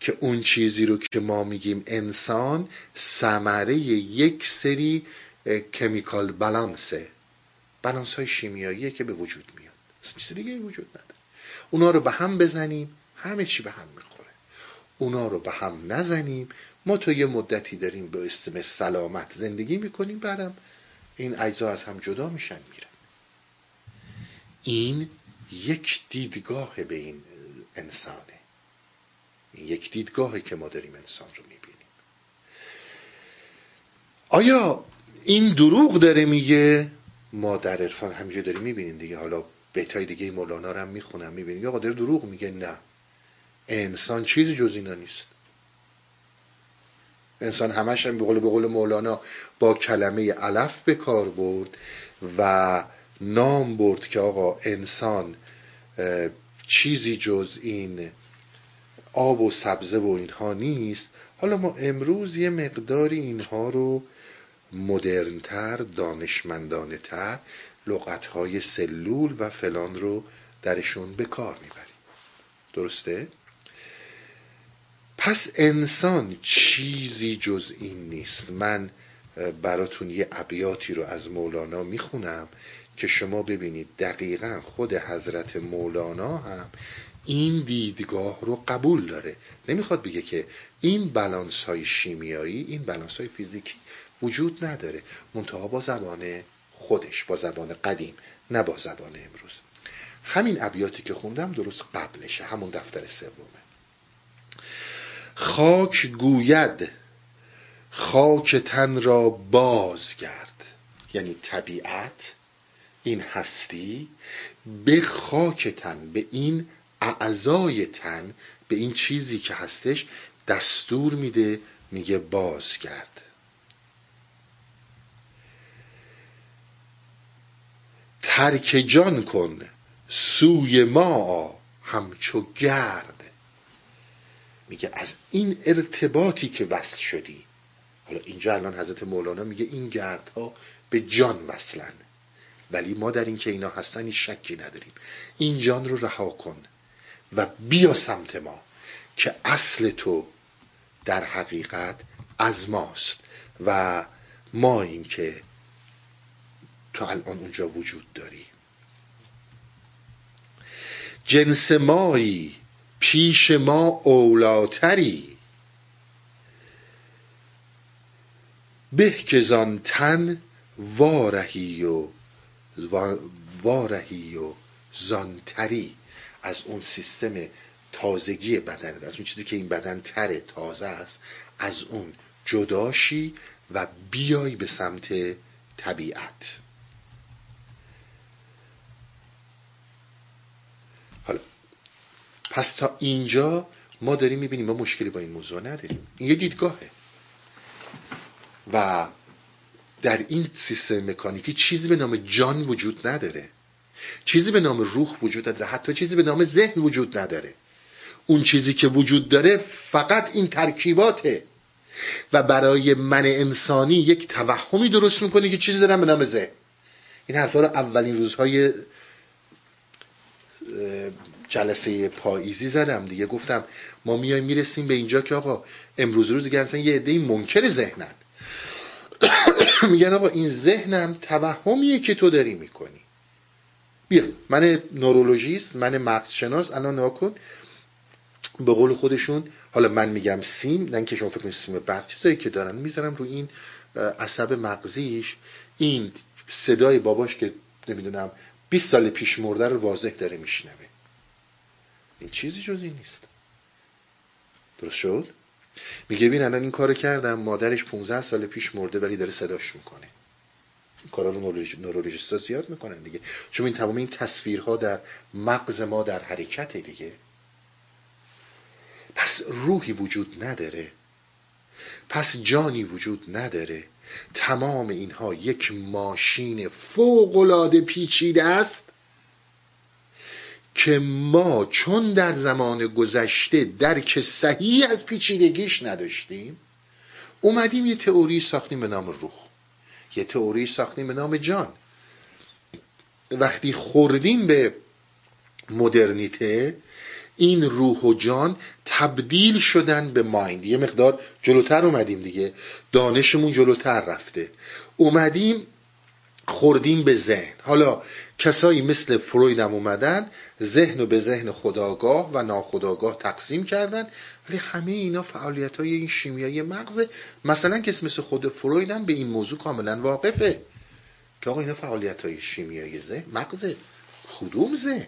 که اون چیزی رو که ما میگیم انسان ثمره یک سری کمیکال بالانسه بالانس های شیمیاییه که به وجود میاد. چیز دیگه وجود نداره. اونا رو به هم بزنیم همه چی به هم می‌خوره. اونا رو به هم نزنیم ما تا یه مدتی داریم به اسم سلامت زندگی می‌کنیم بعدم این اجزا از هم جدا میشن میرن. این یک دیدگاه به این انسانه. این یک دیدگاهی که ما داریم انسان رو می‌بینیم. آیا این دروغ داره میگه؟ ما در عرفان همینجا داریم می‌بینیم دیگه. حالا بیتای دیگه مولانا رو هم می‌خونم می‌بینیم. آقا داره دروغ میگه؟ نه. انسان چیزی جز اینا نیست. انسان همش هم به قول, به قول مولانا با کلمه علف به کار برد و نام برد که آقا انسان چیزی جز این آب و سبزه و اینها نیست. حالا ما امروز یه مقداری اینها رو مدرنتر دانشمندانه تر لغتهای سلول و فلان رو درشون به کار می‌بریم. درسته؟ پس انسان چیزی جز این نیست. من براتون یه ابیاتی رو از مولانا می‌خونم که شما ببینید. دقیقا خود حضرت مولانا هم این دیدگاه رو قبول داره. نمی‌خواد بگه که این بلانس های شیمیایی این بلانس های فیزیکی وجود نداره. منتها با زبان خودش با زبان قدیم نه با زبان امروز. همین ابیاتی که خوندم درست قبلشه همون دفتر سومه. خاک گوید خاک تن را بازگرد. یعنی طبیعت این هستی به خاک تن به این اعضای تن به این چیزی که هستش دستور میده میگه بازگرد. ترک جان کن سوی ما همچو گرد. میگه از این ارتباطی که وصل شدی. حالا اینجا الان حضرت مولانا میگه این گردها به جان وصلن. ولی ما در این که اینا هستن شکی نداریم. این جان رو رها کن. و بیا سمت ما که اصل تو در حقیقت از ماست و ما این که تو الان اونجا وجود داری. جنس مایی پیش ما اولاتری. به که تن وارهی و وارهی و زانتری. از اون سیستم تازگی بدن از اون چیزی که این بدن تره تازه است از اون جداشی و بیای به سمت طبیعت. حالا پس تا اینجا ما داریم می‌بینیم ما مشکلی با این موضوع نداریم. این یه دیدگاهه. و در این سیستم مکانیکی چیزی به نام جان وجود نداره. چیزی به نام روح وجود نداره. حتی چیزی به نام ذهن وجود نداره. اون چیزی که وجود داره فقط این ترکیباته. و برای من انسانی یک توهمی درست می‌کنه که چیزی دارم به نام ذهن. این حرفا رو اولین روزهای جلسه پاییزی زدم. دیگه گفتم ما میایم می‌رسیم به اینجا که آقا امروز روز دیگه اصلا یه عده منکر ذهنن. میگن آقا این ذهنم توهمیه که تو داری می‌کنی. بیا من نورولوژیست من مغز شناس الان ناکن به قول خودشون حالا من میگم سیم نه که شما فکر سیم برق چیزایی که دارن می‌ذارم رو این عصب مغزیش. این صدای باباش که نمی‌دونم 20 سال پیش مرده رو واضح داره میشنوه. این چیزی جز این نیست. درست شد؟ میگه ببین الان این کارو کردم. مادرش 15 سال پیش مرده ولی داره صداش می‌کنه. کارا رو نورولوژیستا زیاد می‌کنن دیگه. چون این تمام این تصویرها در مغز ما در حرکت دیگه. پس روحی وجود نداره. پس جانی وجود نداره. تمام اینها یک ماشین فوقالعاده پیچیده است که ما چون در زمان گذشته درک صحیح از پیچیدگیش نداشتیم اومدیم یه تئوری ساختیم به نام روح. یه تئوری ساختیم به نام جان. وقتی خوردیم به مدرنیته این روح و جان تبدیل شدن به مایند. یه مقدار جلوتر اومدیم دیگه. دانشمون جلوتر رفته. اومدیم خوردیم به ذهن. حالا کسایی مثل فروید هم اومدن ذهن رو به ذهن خداگاه و ناخداگاه تقسیم کردن. ولی همه اینا فعالیت های این شیمیایی مغزه. مثلا کسی مثل خود فروید هم به این موضوع کاملا واقفه. که آقا اینا فعالیت های شیمیایی ذهن مغزه. کدوم ذهن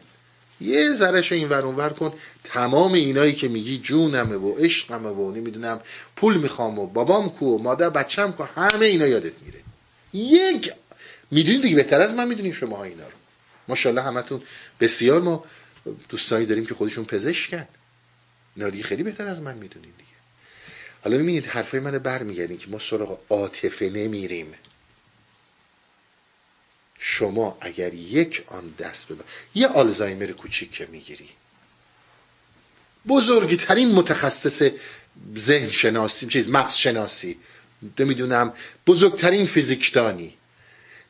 یه ذرهش این ور ور کن. تمام اینایی که میگی جونمه و عشقمه و نمی‌دونم پول می‌خوام و بابام کو و مادر بچم کو همه اینا یادت میره. یک! می‌دونید دیگه بهتر از من می‌دونید شما اینا رو. ماشاءالله همتون بسیار ما دوستانی داریم که خودشون پزشکن. اینا دیگه خیلی بهتر از من می‌دونید دیگه. حالا ببینید حرفای من برمیگردین که ما سراغ عاطفه نمیریم. شما اگر یک آن دست ببر یه آلزایمر کوچیک که می‌گیری. بزرگترین متخصص ذهن شناسی چیز مغز شناسی. نمی‌دونم بزرگترین فیزیکدانی.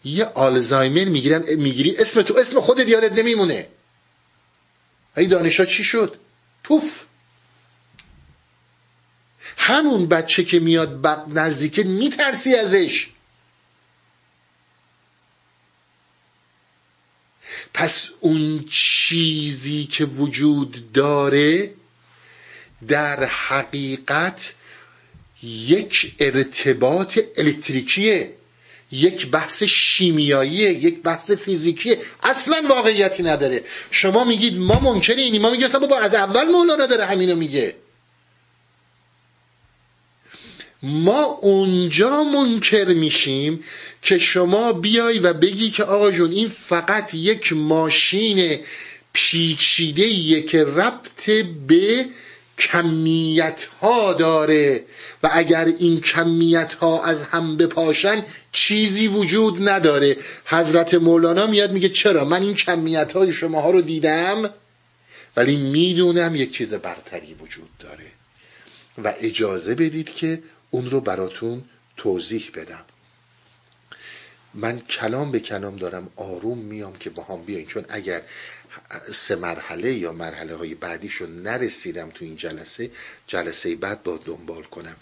یه آلزایمر می‌گیرن می‌گیری اسم تو اسم خودت یادت نمیمونه. ای دانشا چی شد؟ پوف. همون بچه که میاد نزدیکت میترسی ازش. پس اون چیزی که وجود داره در حقیقت یک ارتباط الکتریکیه. یک بحث شیمیاییه یک بحث فیزیکیه. اصلا واقعیتی نداره. شما میگید ما منکر اینی ما میگیم بابا از اول مولانا داره همینو میگه. ما اونجا منکر میشیم که شما بیای و بگی که آقا جون این فقط یک ماشین پیچیده که ربط به کمیت ها داره و اگر این کمیت ها از هم بپاشن چیزی وجود نداره. حضرت مولانا میاد میگه چرا؟ من این کمیت های شما رو دیدم ولی می‌دونم یک چیز برتری وجود داره. و اجازه بدید که اون رو براتون توضیح بدم. من کلام به کلام دارم آروم میام که با هم بیاین. چون اگر سه مرحله یا مرحله های بعدیشو نرسیدم تو این جلسه جلسه بعد با دنبال کنم.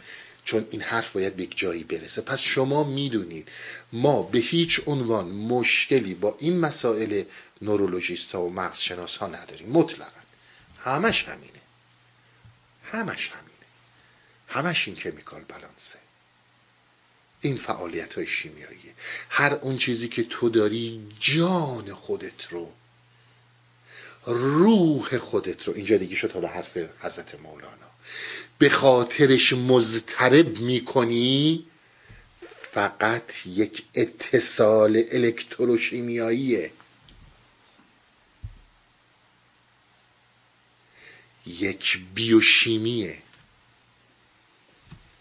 چون این حرف باید به یک جایی برسه. پس شما می‌دونید ما به هیچ عنوان مشکلی با این مسائل نورولوژیست ها و مغز ها نداریم. مطلقا. همش همینه. همش همینه. همش این کمیکال بلانسه این فعالیت های شیمیایی. هر اون چیزی که تو داری جان خودت رو روح خودت رو. اینجا دیگه شد حالا حرف حضرت مولانا. به خاطرش مضطرب می‌کنی فقط یک اتصال الکتروشیمیاییه. یک بیوشیمیه.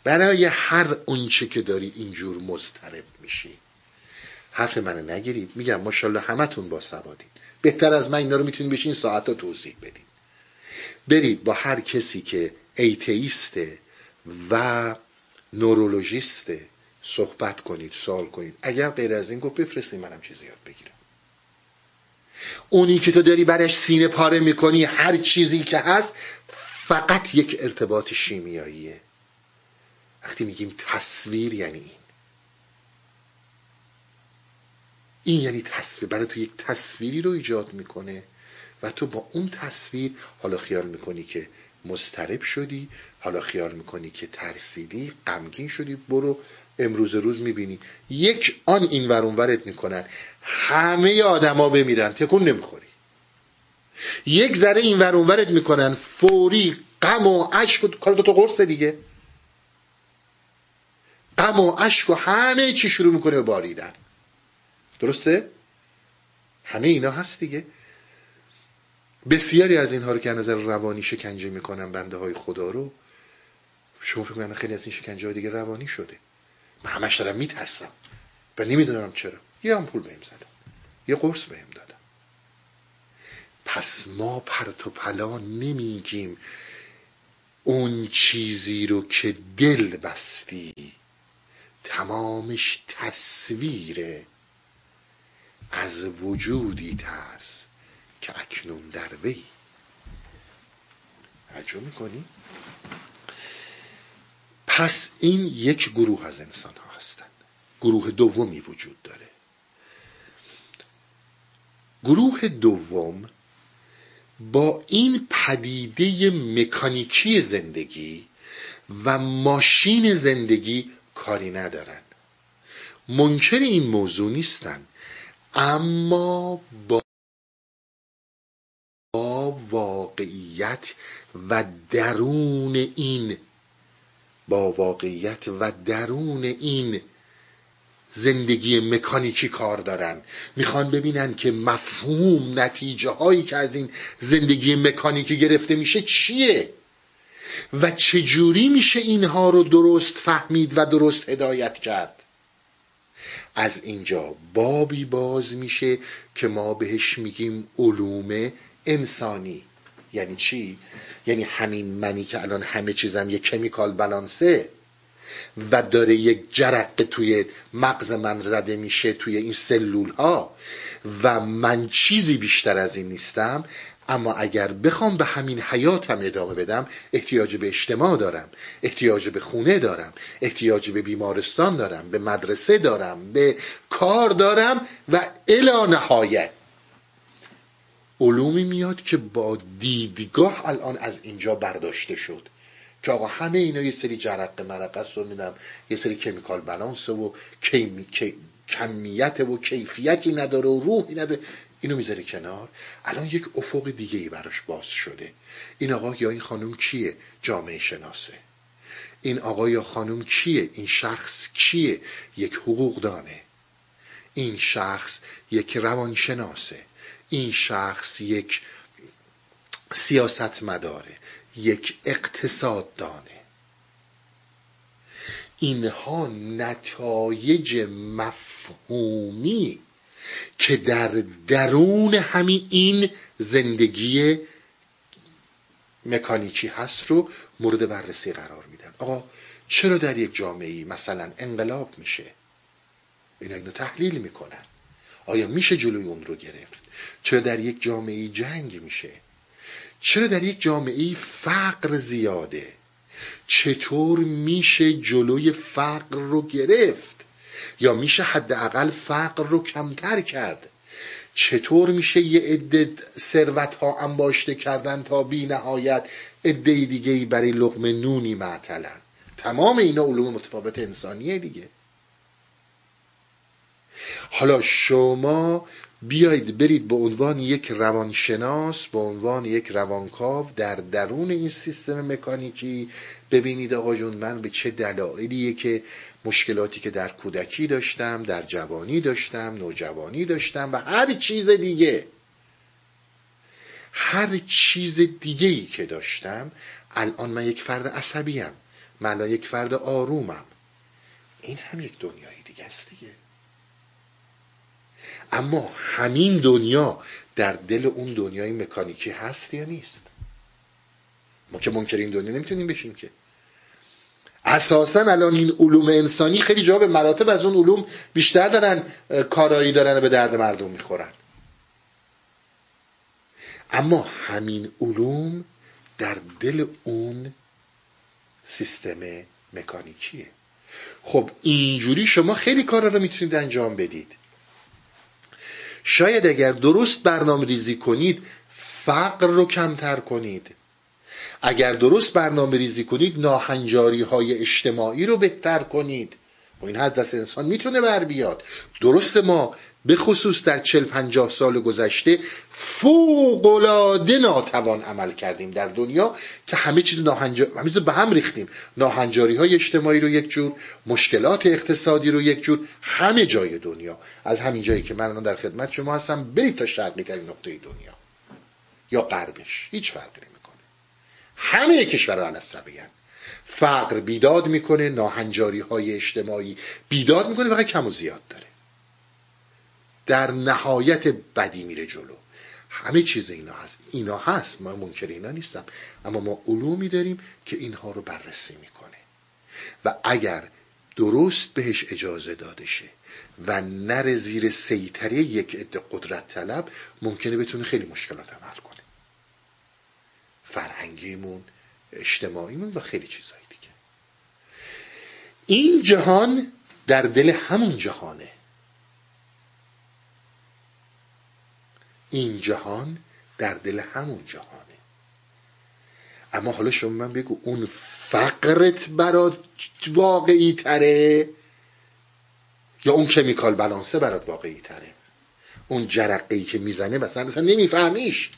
برای هر اونچه که داری اینجور مضطرب میشی. حرف منو نگیرید. میگم ماشاءالله همتون با سوادین. بهتر از من اینا رو می‌تونید بشین ساعت توضیح بدین برید با هر کسی که ایتئیسته و نورولوژیسته صحبت کنید سوال کنید. اگر غیر از این گفت بفرستید منم چیزی یاد بگیرم. اونی که تو داری برش سینه پاره می‌کنی هر چیزی که هست فقط یک ارتباط شیمیاییه. وقتی میگیم تصویر یعنی این. این یعنی تصویر. برای تو یک تصویری رو ایجاد می‌کنه و تو با اون تصویر حالا خیال می‌کنی که مسترب شدی حالا خیال می‌کنی که ترسیدی غمگین شدی برو امروز روز می‌بینی. یک آن این ورت می‌کنن. همه آدما بمیرن تکون نمی‌خوری. یک ذره این ورت می‌کنن فوری غم و عشق و کار تو قرص دیگه. غم و اشک و همه چی شروع می‌کنه به باریدن. درسته؟ همه اینا هست دیگه. بسیاری از اینها رو که نظر روانی شکنجه می‌کنن بنده های خدا رو شما فکر خیلی از این شکنجه های دیگه روانی شده. من همش دارم میترسم. و نمی‌دونم چرا. یه پول بهم زدم یه قرص بهم دادم پس ما پرت و پلا نمیگیم اون چیزی رو که دل بستی تمامش تصویره. از وجودی ترس که اکنون در وی. توجه می‌کنی؟ پس این یک گروه از انسان ها هستند گروه دومی وجود داره. گروه دوم با این پدیده مکانیکی زندگی و ماشین زندگی کاری ندارن. منکر این موضوع نیستن. اما با واقعیت و درون این با واقعیت و درون این زندگی مکانیکی کار دارن. می‌خوان ببینن که مفهوم نتیجه هایی که از این زندگی مکانیکی گرفته میشه چیه و چجوری میشه اینها رو درست فهمید و درست هدایت کرد. از اینجا بابی باز میشه که ما بهش میگیم علوم انسانی. یعنی چی؟ یعنی همین منی که الان همه چیزم یه کمیکال بالانسه و داره یک جرقه توی مغز من زده میشه توی این سلول ها و من چیزی بیشتر از این نیستم. اما اگر بخوام به همین حیاتم ادامه بدم احتیاج به اجتماع دارم احتیاج به خونه دارم احتیاج به بیمارستان دارم به مدرسه دارم به کار دارم و الا نهایت. علومی میاد که با دیدگاه الان از اینجا برداشته شد که آقا همه اینا یه سری جرقه مرقه است رو میدم یه سری کمیکال بلانس و کمیت و کیفیتی نداره و روحی نداره. اینو می‌ذاره کنار. الان یک افق دیگه ای براش باز شده. این آقا یا این خانم کیه؟ جامعه شناسه. این آقا یا خانم کیه؟ این شخص کیه؟ یک حقوق دانه. این شخص یک روانشناسه. این شخص یک سیاست مداره یک اقتصاد دانه. اینها نتایج مفهومی که در درون همین این زندگی مکانیکی هست رو مورد بررسی قرار میدن. آقا چرا در یک جامعه مثلا انقلاب میشه؟ اینا اینو تحلیل می‌کنن. آیا میشه جلوی اون رو گرفت؟ چرا در یک جامعه جنگ میشه؟ چرا در یک جامعه فقر زیاده؟ چطور میشه جلوی فقر رو گرفت؟ یا میشه حداقل فقر رو کمتر کرد؟ چطور میشه یه عده ثروت ها انباشته کردن تا بی نهایت عده دیگه ای برای لقم نونی معطلن؟ تمام اینا علوم متفاوت انسانیه دیگه. حالا شما بیایید برید به عنوان یک روانشناس به عنوان یک روانکاو در درون این سیستم مکانیکی ببینید آقا جون من به چه دلایلیه که مشکلاتی که در کودکی داشتم در جوانی داشتم نوجوانی داشتم و هر چیز دیگه. هر چیز دیگه ای که داشتم الان من یک فرد عصبیم من یک فرد آرومم. این هم یک دنیای دیگه است دیگه. اما همین دنیا در دل اون دنیای مکانیکی هست یا نیست؟ ما که منکر این دنیا نمی‌تونیم بشیم که. اساسا الان این علوم انسانی خیلی جا به مراتب از اون علوم بیشتر دارن کارایی دارن و به درد مردم می‌خورن. اما همین علوم در دل اون سیستم مکانیکیه. خب اینجوری شما خیلی کارا رو می‌تونید انجام بدید. شاید اگر درست برنامه ریزی کنید فقر رو کمتر کنید. اگر درست برنامه ریزی کنید ناهنجاری های اجتماعی رو بهتر کنید. و این حد دست انسان می‌تونه بر بیاد. درست ما به خصوص در چل پنجاه سال گذشته فوقلاده ناتوان عمل کردیم در دنیا که همه چیز ناهنجاری همه به هم ریختیم. ناهنجاری های اجتماعی رو یک جور مشکلات اقتصادی رو یک جور همه جای دنیا. از همین جایی که من در خدمت شما هستم برید تا شرقی ترین نقطه دنیا. یا غربش. هیچ فرقی همه کشورها علیه فقر بیداد می‌کنه ناهنجاری های اجتماعی بیداد می‌کنه فقط کم و زیاد داره. در نهایت بدی میره جلو. همه چیز اینا هست. اینا هست. ما منکر اینا نیستم. اما ما علومی داریم که اینها رو بررسی می‌کنه. و اگر درست بهش اجازه داده شه و نر زیر سیطره یک عده قدرت طلب ممکنه بتونه خیلی مشکلات کنه فرهنگیمون اجتماعیمون و خیلی چیزهای دیگه. این جهان در دل همون جهانه. این جهان در دل همون جهانه. اما حالا شما من بگو اون فقرت برات واقعی تره یا اون کمیکال بلانسه برات واقعی تره اون جرقه ای که می‌زنه مثلا اصلا نمیفهمیش.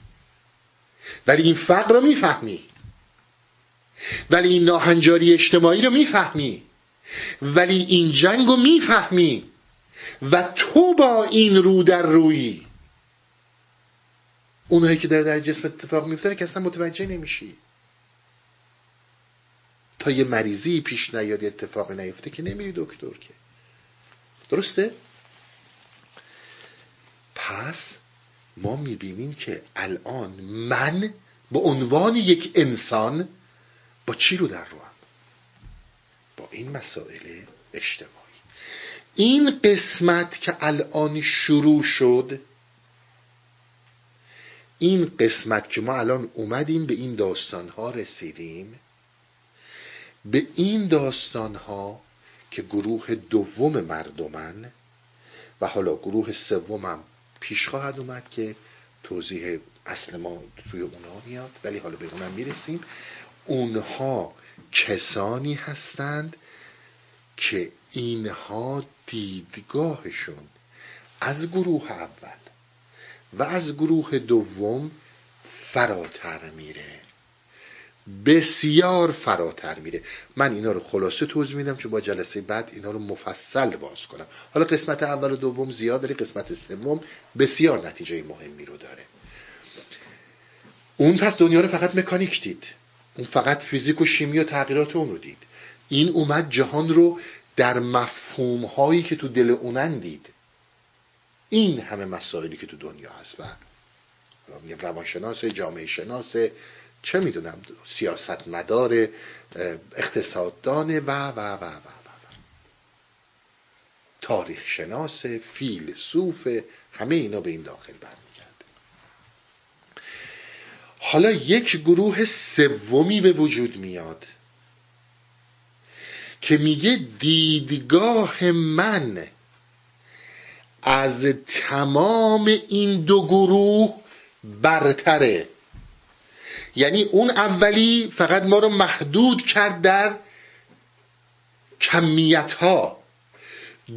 ولی این فقر رو می‌فهمی. ولی این ناهنجاری اجتماعی رو می‌فهمی. ولی این جنگ رو می‌فهمی. و تو با این رو در روی. اونهایی که در در جسم اتفاق میفتن که اصلا متوجه نمیشی. تا یه مریضی پیش نیاد اتفاقی نیفته که نمیری دکتر که. درسته؟ پس ما می‌بینیم که الان من به عنوان یک انسان با چی رو در رو با این مسائل اجتماعی. این قسمت که الان شروع شد این قسمت که ما الان اومدیم به این داستان ها رسیدیم به این داستان ها که گروه دوم مردمن و حالا گروه سومم پیش خواهد اومد که توضیح اصل ما روی اونها میاد. ولی حالا به اونم می‌رسیم. اونها کسانی هستند که اینها دیدگاهشون از گروه اول و از گروه دوم فراتر میره. بسیار فراتر میره. من اینا رو خلاصه توضیح میدم چون با جلسه بعد اینا رو مفصل باز کنم. حالا قسمت اول و دوم زیاد داره قسمت سوم بسیار نتیجه مهمی رو داره. اون پس دنیا رو فقط مکانیک دید. اون فقط فیزیک و شیمی و تغییرات اون رو دید. این اومد جهان رو در مفهوم هایی که تو دل اونن دید. این همه مسائلی که تو دنیا هست. و میگم روانشناس جامعه شناس چه می‌دونم سیاست مدار اقتصاددان و و و و, تاریخ شناس فیلسوف همه اینا به این داخل برمیگرده. حالا یک گروه سومی به وجود میاد که میگه دیدگاه من از تمام این دو گروه برتره. یعنی اون اولی فقط ما رو محدود کرد در کمیت ها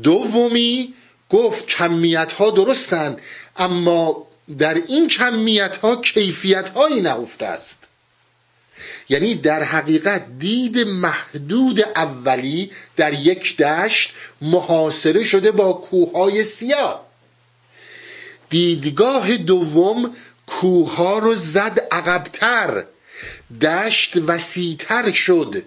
دومی گفت کمیت ها درستند اما در این کمیت ها کیفیت هایی نهفته است. یعنی در حقیقت دید محدود اولی در یک دشت محاصره شده با کوههای سیاه. دیدگاه دوم کوه رو زد عقبتر. دشت وسیعتر شد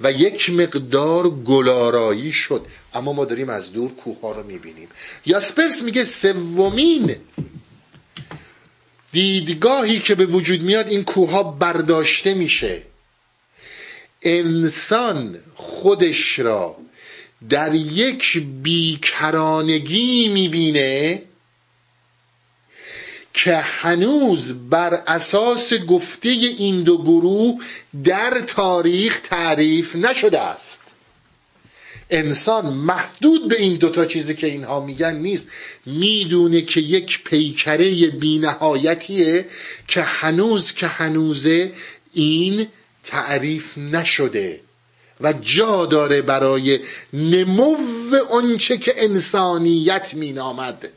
و یک مقدار گلارایی شد. اما ما داریم از دور کوه ها رو می‌بینیم. یاسپرس میگه سومین دیدگاهی که به وجود میاد این کوه ها برداشته میشه. انسان خودش را در یک بیکرانگی می‌بینه که هنوز بر اساس گفته این دو گروه در تاریخ تعریف نشده است. انسان محدود به این دوتا چیزی که اینها میگن نیست. می‌دونه که یک پیکره بینهایتیه که هنوز که هنوزه این تعریف نشده و جا داره برای نمو آنچه که انسانیت مینامد.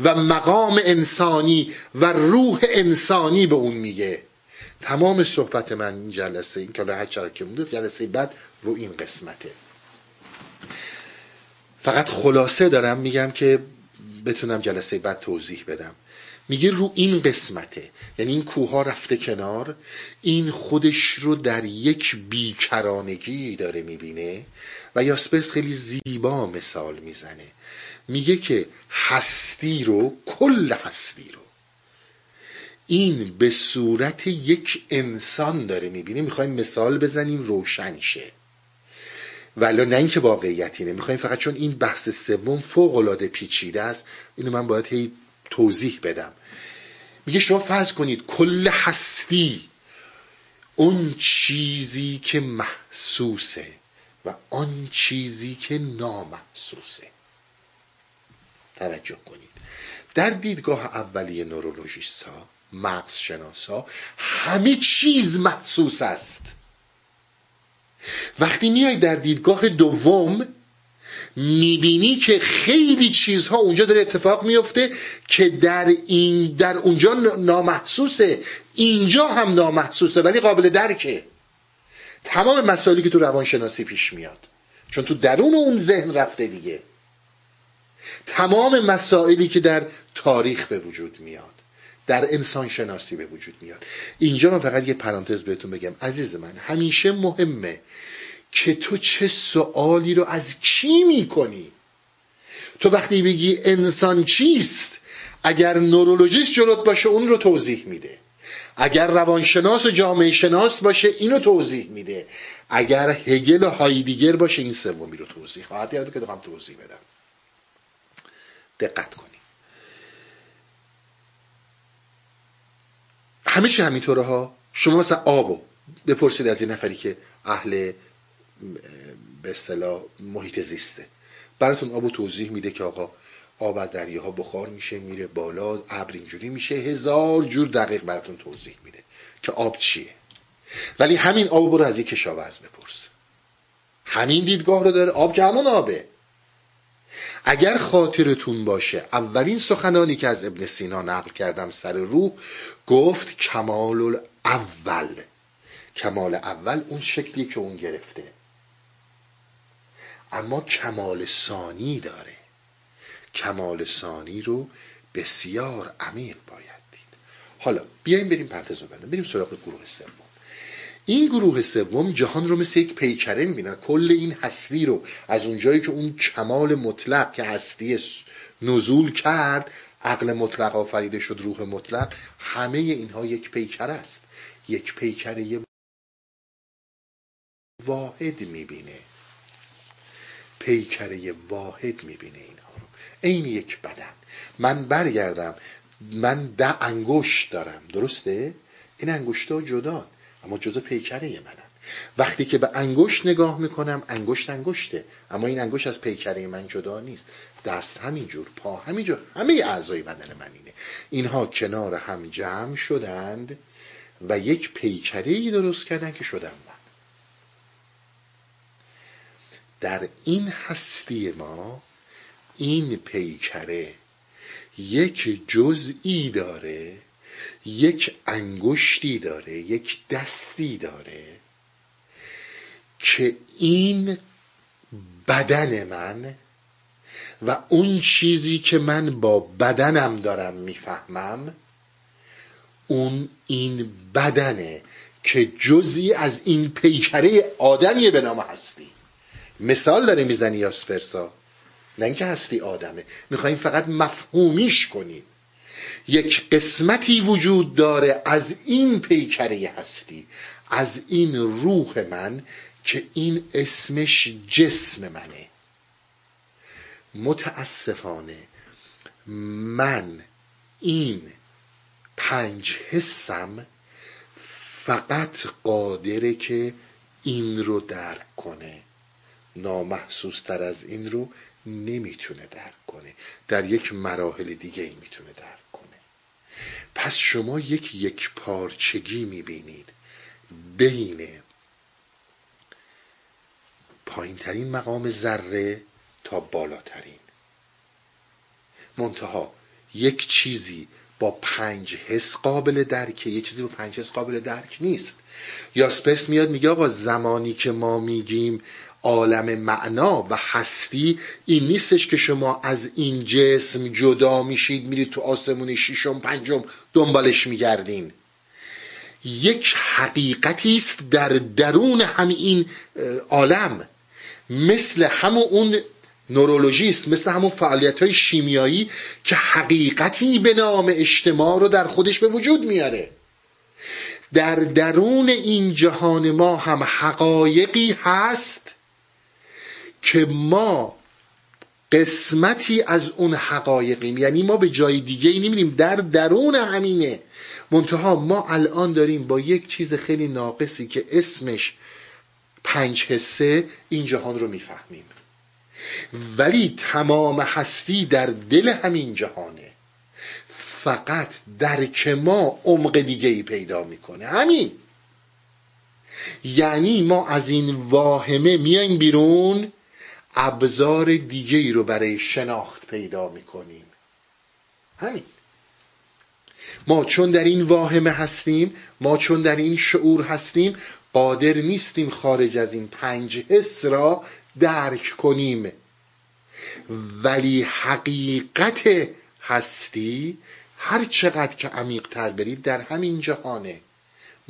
و مقام انسانی و روح انسانی به اون میگه. تمام صحبت من این جلسه این که هر چرا که مونده جلسه بعد رو این قسمته. فقط خلاصه دارم میگم که بتونم جلسه بعد توضیح بدم. میگه رو این قسمته. یعنی این کوه رفته کنار این خودش رو در یک بیکرانگی داره می‌بینه و یاسپرس خیلی زیبا مثال می‌زنه. میگه که هستی رو کل هستی رو. این به صورت یک انسان داره می‌بینه. می‌خوایم مثال بزنیم روشن شه. ولی نه اینکه واقعیت اینه می‌خوایم فقط چون این بحث سوم فوق العاده پیچیده است اینو من باید هی توضیح بدم. میگه شما فرض کنید کل هستی اون چیزی که محسوسه و آن چیزی که نامحسوسه. توجه کنید. در دیدگاه اولیه نورولوژیست ها مغز شناسا همه چیز محسوس است. وقتی میای در دیدگاه دوم می‌بینی که خیلی چیزها اونجا داره اتفاق میفته که در این در اونجا نامحسوسه. اینجا هم نامحسوسه ولی قابل درکه. تمام مسائلی که تو روانشناسی پیش میاد. چون تو درون اون ذهن رفته دیگه. تمام مسائلی که در تاریخ به وجود میاد در انسان شناسی به وجود میاد. اینجا من فقط یه پرانتز بهتون بگم. عزیز من همیشه مهمه که تو چه سوالی رو از کی می‌کنی؟ تو وقتی بگی انسان چیست اگر نورولوژیست جلوت باشه اون رو توضیح میده. اگر روانشناس و جامعه شناس باشه اینو توضیح میده. اگر هگل و هایدیگر باشه این سومی رو توضیح خواهد یاد که دارم توضیح بدم. دقت کنید همه چی همینطوره ها. شما مثلا آبو بپرسید از این نفری که اهل به اصطلاح محیط زیسته. براتون آبو توضیح میده که آقا آب از دریاها بخار میشه میره بالا ابر اینجوری میشه. هزار جور دقیق براتون توضیح میده که آب چیه. ولی همین آب برو از یک کشاورز بپرس. همین دیدگاه رو داره. آب که همون آبه. اگر خاطرتون باشه اولین سخنانی که از ابن سینا نقل کردم سر روح گفت کمال اول. کمال اول اون شکلی که اون گرفته. اما کمال ثانی داره. کمال ثانی رو بسیار عمیق باید دید. حالا بیایم بریم پرتزو بندم. بریم سراغ گروه سوم. این گروه سوم جهان رو مثل یک پیکره می‌بینن. کل این هستی رو از اونجایی که اون کمال مطلق که هستی نزول کرد عقل مطلق آفریده شد روح مطلق همه اینها یک پیکره است. یک پیکره واحد می‌بینه. پیکره واحد می‌بینه اینها رو. عین یک بدن. من برگردم. من ده انگشت دارم. درسته؟ این انگشت ها جدا اما جزء پیکره منن وقتی که به انگشت نگاه می‌کنم انگشت انگشته. اما این انگشت از پیکره من جدا نیست. دست همینجور پا همینجور همه اعضای بدن من اینه. اینها کنار هم جمع شدند و یک پیکره ای درست کردن که شدم من. در این هستی ما این پیکره یک جزئی داره یک انگشتی داره یک دستی داره که این بدن من و اون چیزی که من با بدنم دارم می‌فهمم اون این بدنه که جزی از این پیکره آدمیه به نام هستی. مثال داره می‌زنی یاسپرسا. نه اینکه هستی آدمه. می‌خوایم فقط مفهومیش کنیم یک قسمتی وجود داره از این پیکره هستی از این روح من که این اسمش جسم منه. متاسفانه من این پنج حسم فقط قادره که این رو درک کنه. نامحسوس تر از این رو نمی‌تونه درک کنه. در یک مراحل دیگه ای می‌تونه درک کنه. پس شما یک یک پارچگی می‌بینید. بین پایین ترین مقام ذره تا بالاترین. منتها یک چیزی با پنج حس قابل درکه یه چیزی با پنج حس قابل درک نیست. یاسپرس میاد میگه آقا زمانی که ما میگیم عالم معنا و هستی این نیستش که شما از این جسم جدا میشید میرید تو آسمون ششم پنجم دنبالش میگردین. یک حقیقتی است در درون همین عالم. مثل همون اون نورولوژیست مثل همون فعالیت های شیمیایی که حقیقتی به نام اجتماع رو در خودش به وجود میاره. در درون این جهان ما هم حقایقی هست که ما قسمتی از اون حقایقیم. یعنی ما به جای دیگه ای نمیریم. در درون همینه. منتها ما الان داریم با یک چیز خیلی ناقصی که اسمش پنج حسه این جهان رو می‌فهمیم. ولی تمام هستی در دل همین جهانه. فقط درک ما عمق دیگه ای پیدا می‌کنه. همین. یعنی ما از این واهمه میایم بیرون ابزار دیگه ای رو برای شناخت پیدا می‌کنیم. همین. ما چون در این واهمه هستیم ما چون در این شعور هستیم قادر نیستیم خارج از این پنج حس را درک کنیم. ولی حقیقت هستی هر چقدر که عمیق تر برید در همین جهانه.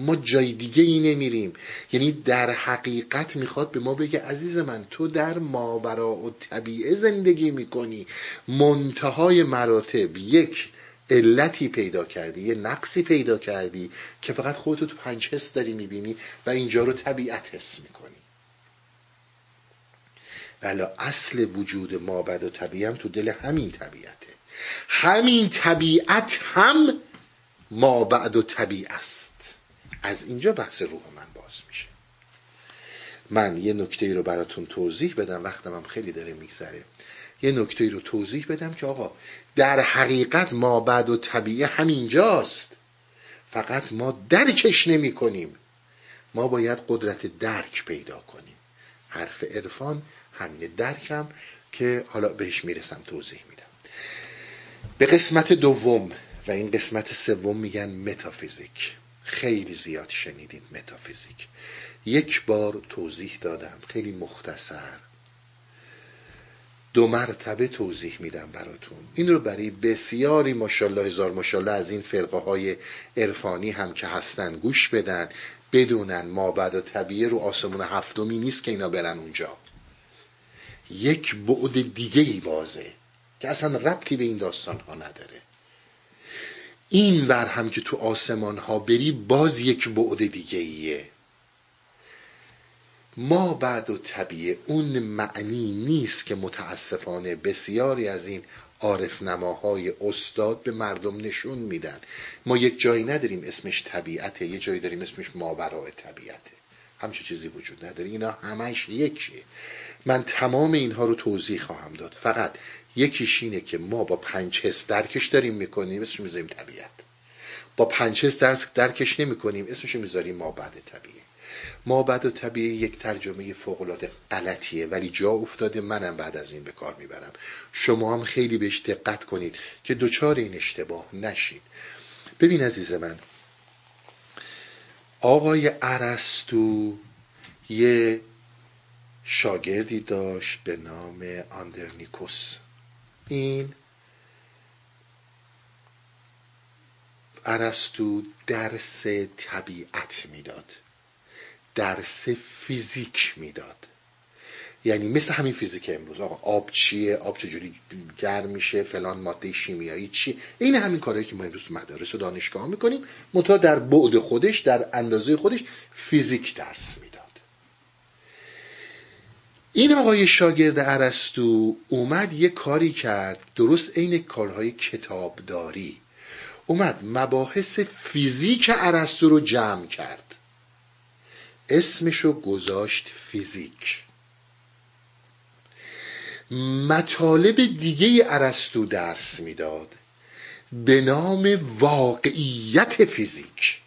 ما جای دیگه ای نمیریم. یعنی در حقیقت می‌خواد به ما بگه عزیز من تو در ماورا و طبیعه زندگی می‌کنی. منتهای مراتب یک علتی پیدا کردی یه نقصی پیدا کردی که فقط خودتو تو پنج حس داری می‌بینی و اینجا رو طبیعت حس می‌کنی. بلا اصل وجود ما بد و طبیعی هم تو دل همین طبیعته. همین طبیعت هم ما بعد و طبیع است. از اینجا بحث روح من باز میشه. من یه نکته رو براتون توضیح بدم وقتم هم خیلی داره میگذره. یه نکته رو توضیح بدم که آقا در حقیقت ما بعد و طبیعه همینجاست. فقط ما درکش نمی کنیم ما باید قدرت درک پیدا کنیم. حرف عرفان همین درکم که حالا بهش می‌رسم توضیح میدم. به قسمت دوم و این قسمت سوم میگن متافیزیک. خیلی زیاد شنیدید متافیزیک. یک بار توضیح دادم. خیلی مختصر. دو مرتبه توضیح میدم براتون. این رو برای بسیاری ماشاءالله هزار ماشاءالله از این فرقه های عرفانی هم که هستن گوش بدن. بدونن ما بعد طبیعه رو آسمون هفتمی نیست که اینا برن اونجا. یک بعد دیگه ای بازه که اصلا ربطی به این داستان ها نداره. این ور هم که تو آسمان ها بری باز یک بعد دیگه ایه ما بعد و طبیعه اون معنی نیست که متاسفانه بسیاری از این عارف نماهای استاد به مردم نشون میدن. ما یک جایی نداریم اسمش طبیعته یه جایی داریم اسمش ماورای طبیعته. همچه چیزی وجود نداره. اینا همش یکیه. من تمام اینها رو توضیح خواهم داد. فقط یکیش اینه که ما با پنج حس درکش داریم می‌کنیم. اسمش می‌ذاریم طبیعت. با پنج حس درکش نمی‌کنیم. اسمش می‌ذاریم ما بعد طبیعه. ما بعد و طبیعه یک ترجمه فوقالعاده غلطیه. ولی جا افتاده. منم بعد از این به کار می‌برم. شما هم خیلی بهش دقت کنید که دوچار این اشتباه نشید ببین عزیز من آقای ارستو یه شاگردی داشت به نام آندرنیکوس. این ارستو درس طبیعت می‌داد درس فیزیک می‌داد. یعنی مثل همین فیزیک امروز. آقا آب چیه؟ آب چجوری گرم میشه؟ فلان ماده شیمیایی چی؟ این همین کارهایی که ما امروز مدارس و دانشگاه می‌کنیم منتها در بعد خودش در اندازه خودش فیزیک درس می‌داد. این آقای شاگرد ارسطو اومد یه کاری کرد درست عین کارهای کتابداری. اومد مباحث فیزیک ارسطو رو جمع کرد. اسمشو گذاشت فیزیک. مطالب دیگه ارسطو درس می‌داد. به نام واقعیت فیزیک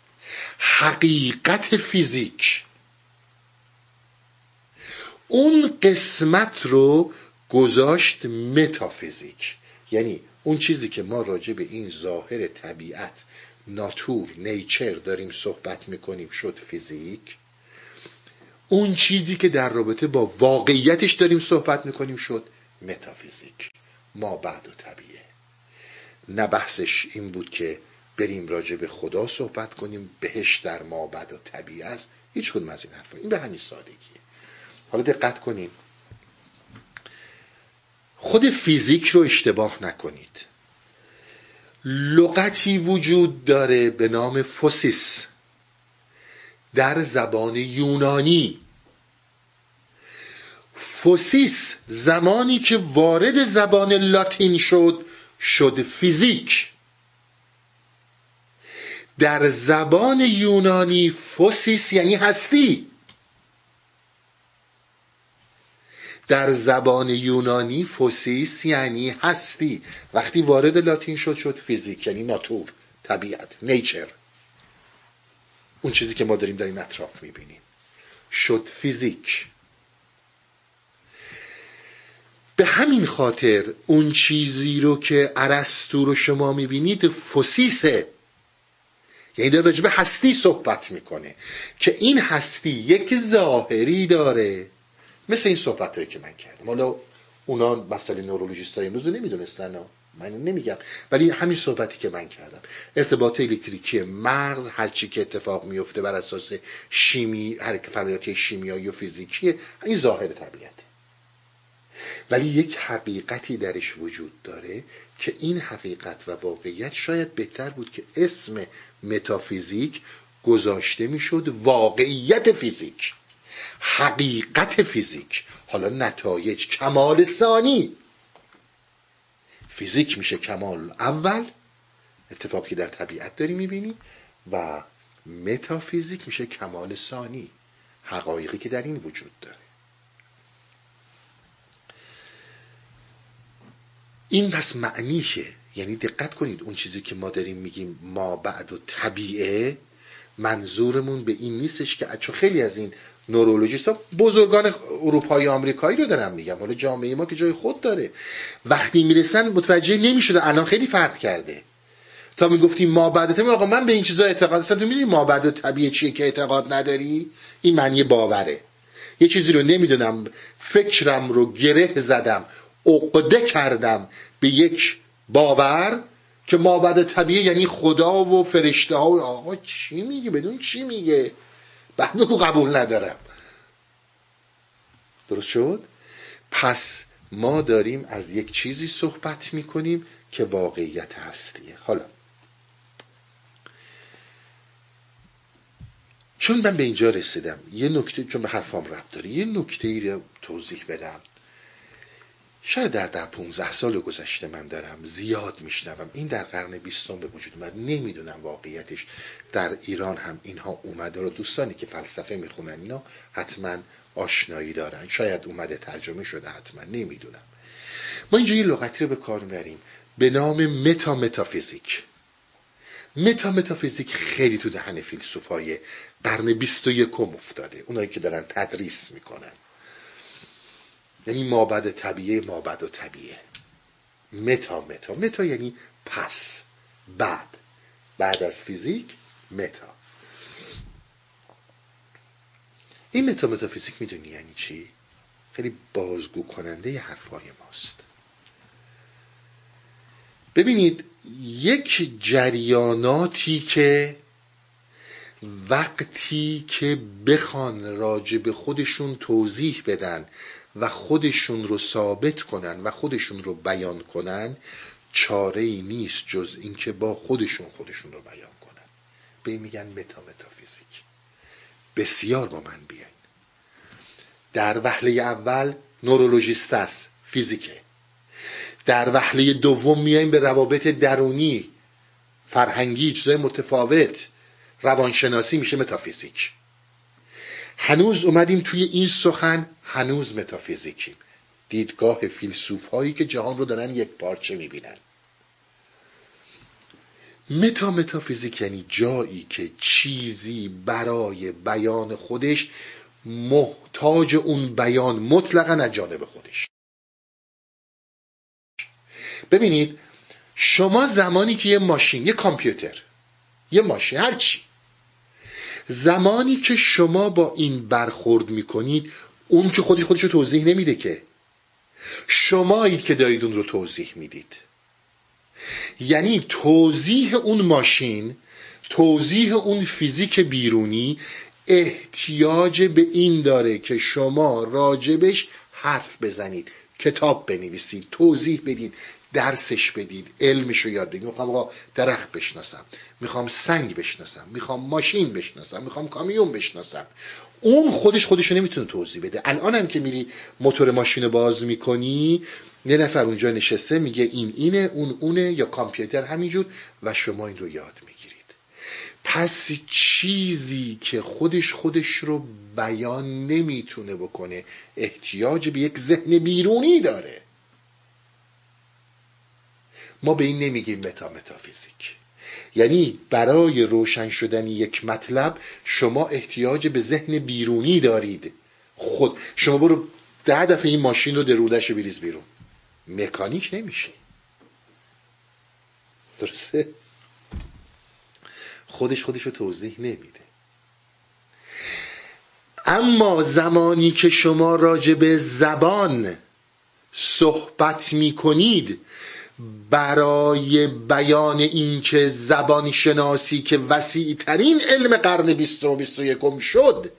حقیقت فیزیک. اون قسمت رو گذاشت متافیزیک. یعنی اون چیزی که ما راجع به این ظاهر طبیعت ناتور نیچر داریم صحبت می‌کنیم شد فیزیک. اون چیزی که در رابطه با واقعیتش داریم صحبت می‌کنیم شد متافیزیک. ما بعد و طبیعه. نه بحثش این بود که بریم راجع به خدا صحبت کنیم بهش در ما بعد و طبیعه است. هیچ کدوم از این حرفا. این به همین سادگیه. حالا دقت کنیم. خود فیزیک رو اشتباه نکنید. لغتی وجود داره به نام فوسیس. در زبان یونانی فوسیس زمانی که وارد زبان لاتین شد شد فیزیک. در زبان یونانی فوسیس یعنی هستی. در زبان یونانی فوسیس یعنی هستی. وقتی وارد لاتین شد شد فیزیک یعنی ناتور طبیعت نیچر. اون چیزی که ما داریم در این اطراف می‌بینیم. شد فیزیک. به همین خاطر اون چیزی رو که ارسطو رو شما می‌بینید فوسیسه یعنی در به هستی صحبت می‌کنه که این هستی یک ظاهری داره. مثل این صحبت هایی که من کردم. حالا اونا مسئله نورولوژیست های امروز نمی‌دونستن من نمیگم. ولی همین صحبتی که من کردم. ارتباط الکتریکی مغز هرچی که اتفاق میفته بر اساس شیمی حرکت فعالیت شیمیایی و فیزیکی این ظاهر طبیعته. ولی یک حقیقتی درش وجود داره که این حقیقت و واقعیت شاید بهتر بود که اسم متافیزیک گذاشته می‌شد واقعیت فیزیک. حقیقت فیزیک. حالا نتایج کمال ثانی. فیزیک میشه کمال اول اتفاقی که در طبیعت داری می‌بینی و متافیزیک میشه کمال ثانی حقایقی که در این وجود داره. این پس معنیشه. یعنی دقت کنید اون چیزی که ما داریم میگیم ما بعد و طبیعه منظورمون به این نیستش که چون خیلی از این نورولوژیست ها بزرگان اروپایی آمریکایی رو دارم میگم حالا جامعه ما که جای خود داره. وقتی می‌رسن متوجه نمی‌شده الان خیلی فرق کرده. تا می‌گفتیم ما بعد آقا من به این چیزا اعتقاد هستم تو می‌دونی ما بعد طبیعه چیه که اعتقاد نداری؟ این معنی باوره. یه چیزی رو نمی‌دونم فکرم رو گره زدم. عقده کردم به یک باور که ما بعد طبیعه یعنی خدا و فرشته ها و آقا چی میگه بدون چی میگه؟ بعد قبول ندارم درست شد؟ پس ما داریم از یک چیزی صحبت می‌کنیم که واقعیت هستیه. حالا. چون من به اینجا رسیدم یه نکته چون به حرفام رب داره یه نکته ای رو توضیح بدم. شاید در ده 15 سال گذشته من دارم زیاد میشنوم. این در قرن بیستم به وجود اومد. نمی‌دونم واقعیتش. در ایران هم اینها اومده رو دوستانی که فلسفه می‌خونن اینا حتما آشنایی دارن. شاید اومده ترجمه شده حتما نمی‌دونم. ما اینجا یه لغتی رو به کار می‌بریم. به نام متا متافیزیک متا متافیزیک خیلی تو دهن فیلسوفای قرن بیست و یکم افتاده. اونایی که دارن تدریس می‌کنن. یعنی مابعد طبیعه مابعد الطبیعه. متا متا. متا یعنی پس. بعد. بعد از فیزیک متا. این متا متافیزیک می‌دونی یعنی چی؟ خیلی بازگو کننده ی حرفای ماست. ببینید یک جریاناتی که وقتی که بخوان راجع به خودشون توضیح بدن و خودشون رو ثابت کنن و خودشون رو بیان کنن چاره ای نیست جز اینکه با خودشون خودشون رو بیان کنن. به میگن متا متافیزیک. بسیار با من بیاین. در وهله اول نورولوژیست است فیزیکه. در وهله دوم میایم به روابط درونی فرهنگی چیزای متفاوت. روانشناسی میشه متافیزیک. هنوز اومدیم توی این سخن هنوز متافیزیکیم. دیدگاه فیلسوف هایی که جهان رو دارن یک پارچه می‌بینن؟ متا متافیزیک یعنی جایی که چیزی برای بیان خودش محتاج اون بیان مطلقا از جانب خودش. ببینید شما زمانی که یه ماشین یه کامپیوتر یه ماشین هر چی زمانی که شما با این برخورد می‌کنید اون که خودی خودش رو توضیح نمیده که. شمایید که دارید اون رو توضیح می‌دید. یعنی توضیح اون ماشین توضیح اون فیزیک بیرونی احتیاج به این داره که شما راجبش حرف بزنید کتاب بنویسید توضیح بدید. درسش بدید علمش رو یاد بگید می‌خوام آقا درخت بشناسم می‌خوام سنگ بشناسم می‌خوام ماشین بشناسم می‌خوام کامیون بشناسم. اون خودش خودش رو نمی‌تونه توضیح بده. الان هم که میری موتور ماشین رو باز می‌کنی یه نفر اونجا نشسته میگه این اینه اون اونه یا کامپیوتر همینجور و شما این رو یاد می‌گیرید. پس چیزی که خودش خودش رو بیان نمی‌تونه بکنه احتیاج به یک ذهن بیرونی داره. ما به این نمیگیم متا متافیزیک. یعنی برای روشن شدن یک مطلب شما احتیاج به ذهن بیرونی دارید. خود شما برو ده دفعه این ماشین رو در رودش بریز بیرون. مکانیک نمیشه. درسته؟ خودش خودش رو توضیح نمیده. اما زمانی که شما راجع به زبان صحبت می کنید برای بیان اینکه زبان شناسی که وسیع ترین علم قرن بیست و بیست و یکم شد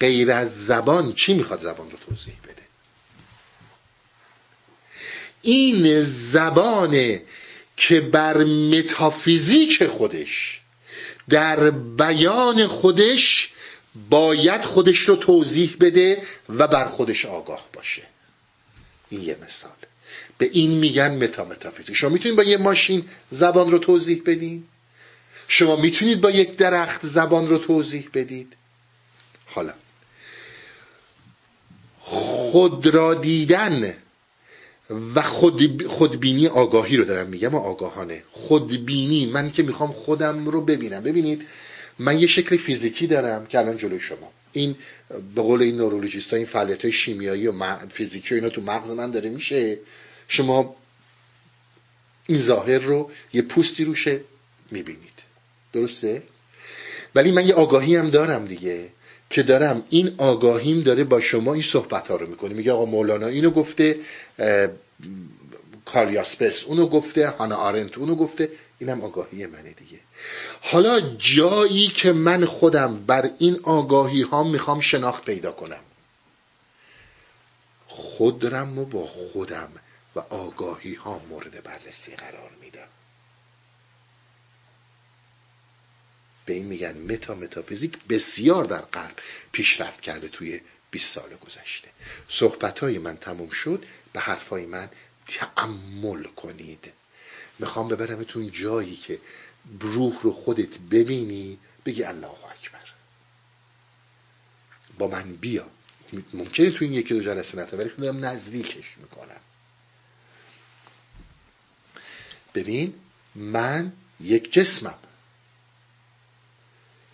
غیر از زبان چی می‌خواد زبان رو توضیح بده؟ این زبانه که بر متافیزیک خودش در بیان خودش باید خودش رو توضیح بده و بر خودش آگاه باشه. این یه مثال به این میگن متا متافیزیک شما می‌تونید با یه ماشین زبان رو توضیح بدین؟ شما می‌تونید با یک درخت زبان رو توضیح بدید؟ حالا. خود را دیدن و خود خودبینی آگاهی رو دارم میگم آگاهانه. خودبینی من که می‌خوام خودم رو ببینم. ببینید من یه شکل فیزیکی دارم که الان جلوی شما. این به قول این نورولوژیست این فعالیت های شیمیایی و فیزیکی و اینا تو مغز من داره میشه. شما این ظاهر رو یه پوستی روشه می‌بینید. درسته؟ ولی من یه آگاهی هم دارم دیگه که دارم این آگاهیم داره با شما این صحبت ها رو می‌کنه. میگه آقا مولانا اینو گفته کاریاسپرس اونو گفته هانا آرنت اونو گفته. اینم آگاهی منه دیگه. حالا جایی که من خودم بر این آگاهی ها می‌خوام شناخت پیدا کنم. خودم و با خودم. و آگاهی ها مورد بررسی قرار میدم به این میگن متا متافیزیک بسیار در قلب پیشرفت کرده توی 20 سال گذشته. صحبت های من تموم شد به حرفای من تعمل کنید. می‌خوام ببرمتون جایی که روح رو خودت ببینی بگی الله اکبر. با من بیا. ممکنه تو این یکی دو جلسه نتا ولی دارم نزدیکش می‌کنم. ببین من یک جسمم.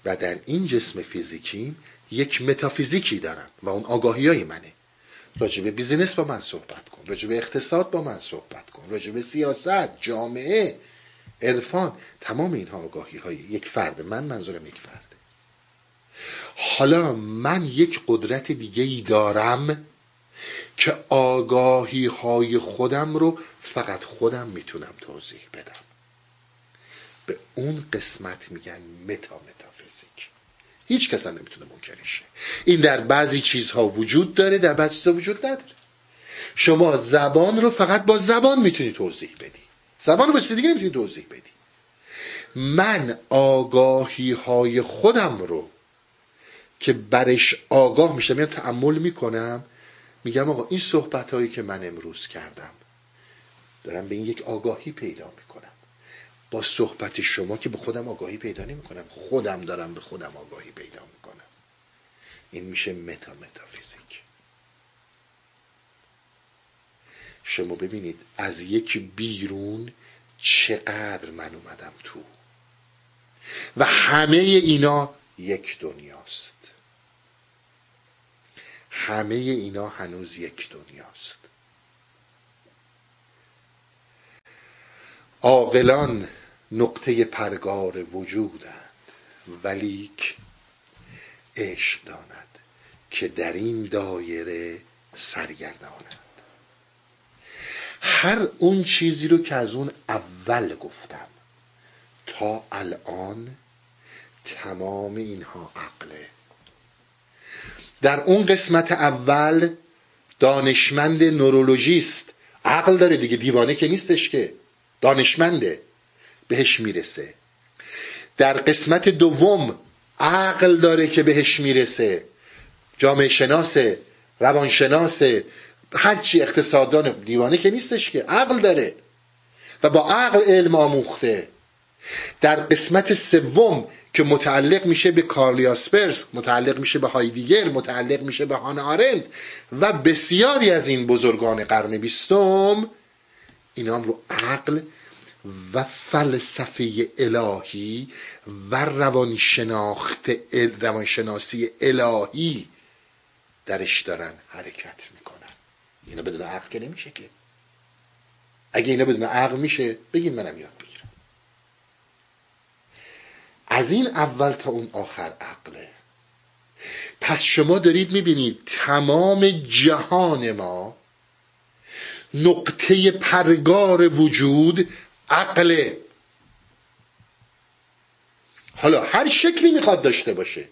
و در این جسم فیزیکی یک متافیزیکی دارم و اون آگاهی های منه. راجع به بیزینس با من صحبت کن راجع به اقتصاد با من صحبت کن راجع به سیاست جامعه عرفان تمام اینها آگاهی های یک فرد. من منظورم یک فرده حالا من یک قدرت دیگه ای دارم که آگاهی های خودم رو فقط خودم می‌تونم توضیح بدم. به اون قسمت میگن متا متافیزیک هیچ کس هم نمی‌تونه منکرشه این در بعضی چیزها وجود داره در بعضی چیزها وجود نداره. شما زبان رو فقط با زبان می‌تونی توضیح بدی. زبان رو با چیز دیگه نمی‌تونی توضیح بدی. من آگاهی های خودم رو که برش آگاه میشم میام تعمل می‌کنم میگم آقا این صحبت هایی که من امروز کردم دارم به این یک آگاهی پیدا می‌کنم. با صحبت شما که به خودم آگاهی پیدا نمی کنم خودم دارم به خودم آگاهی پیدا می‌کنم. این میشه متا متافیزیک. شما ببینید از یک بیرون چقدر من اومدم تو. و همه اینا یک دنیاست. همه اینا هنوز یک دنیاست. عاقلان نقطه پرگار وجودند ولیک عشق داند که در این دایره سرگردانند. هر اون چیزی رو که از اون اول گفتم تا الان تمام اینها عقله. در اون قسمت اول دانشمند نورولوژیست عقل داره دیگه دیوانه که نیستش که. دانشمنده بهش می‌رسه. در قسمت دوم عقل داره که بهش می‌رسه. جامعه شناسه روانشناسه هرچی اقتصاددان دیوانه که نیستش که عقل داره و با عقل علم آموخته. در قسمت سوم که متعلق میشه به کارلیاسپرس متعلق میشه به هایدیگر متعلق میشه به هانا آرند و بسیاری از این بزرگان قرن بیستم اینا رو عقل و فلسفه الهی و روانشناخت روانشناسی الهی درش دارن حرکت می‌کنن. اینا بدون عقل که نمیشه که. اگه اینا بدون عقل میشه بگین منم یاد بگیرم. از این اول تا اون آخر عقله. پس شما دارید می‌بینید تمام جهان ما نقطه پرگار وجود عقله حالا هر شکلی می‌خواد داشته باشه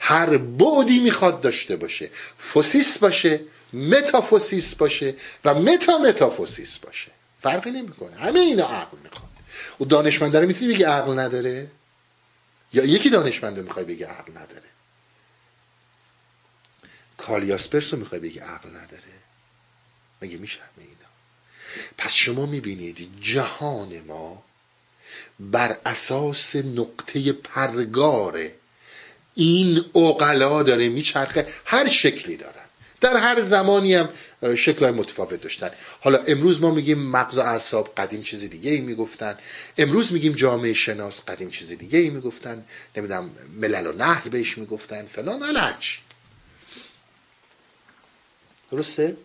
هر بعدی می‌خواد داشته باشه فوسیس باشه متافوسیس باشه و متا متافوسیس باشه. فرقی نمی‌کنه. همه اینا عقل می‌خواد. و دانشمنده رو می‌تونی بگی عقل نداره؟ یا یکی دانشمنده می‌خوای بگی عقل نداره؟ کارل یاسپرس رو می‌خوای بگی عقل نداره؟ مگه میشه همه اینا؟ پس شما می‌بینید جهان ما بر اساس نقطه پرگار این اقلا داره میچرخه هر شکلی دارن. در هر زمانی هم شکل متفاوت داشتن. حالا امروز ما میگیم مغز و اعصاب قدیم چیز دیگه ای می‌گفتن. امروز میگیم جامعه شناس قدیم چیز دیگه ای می‌گفتن. نمی‌دونم ملل و نحل بهش می‌گفتن فلان هرچی درسته؟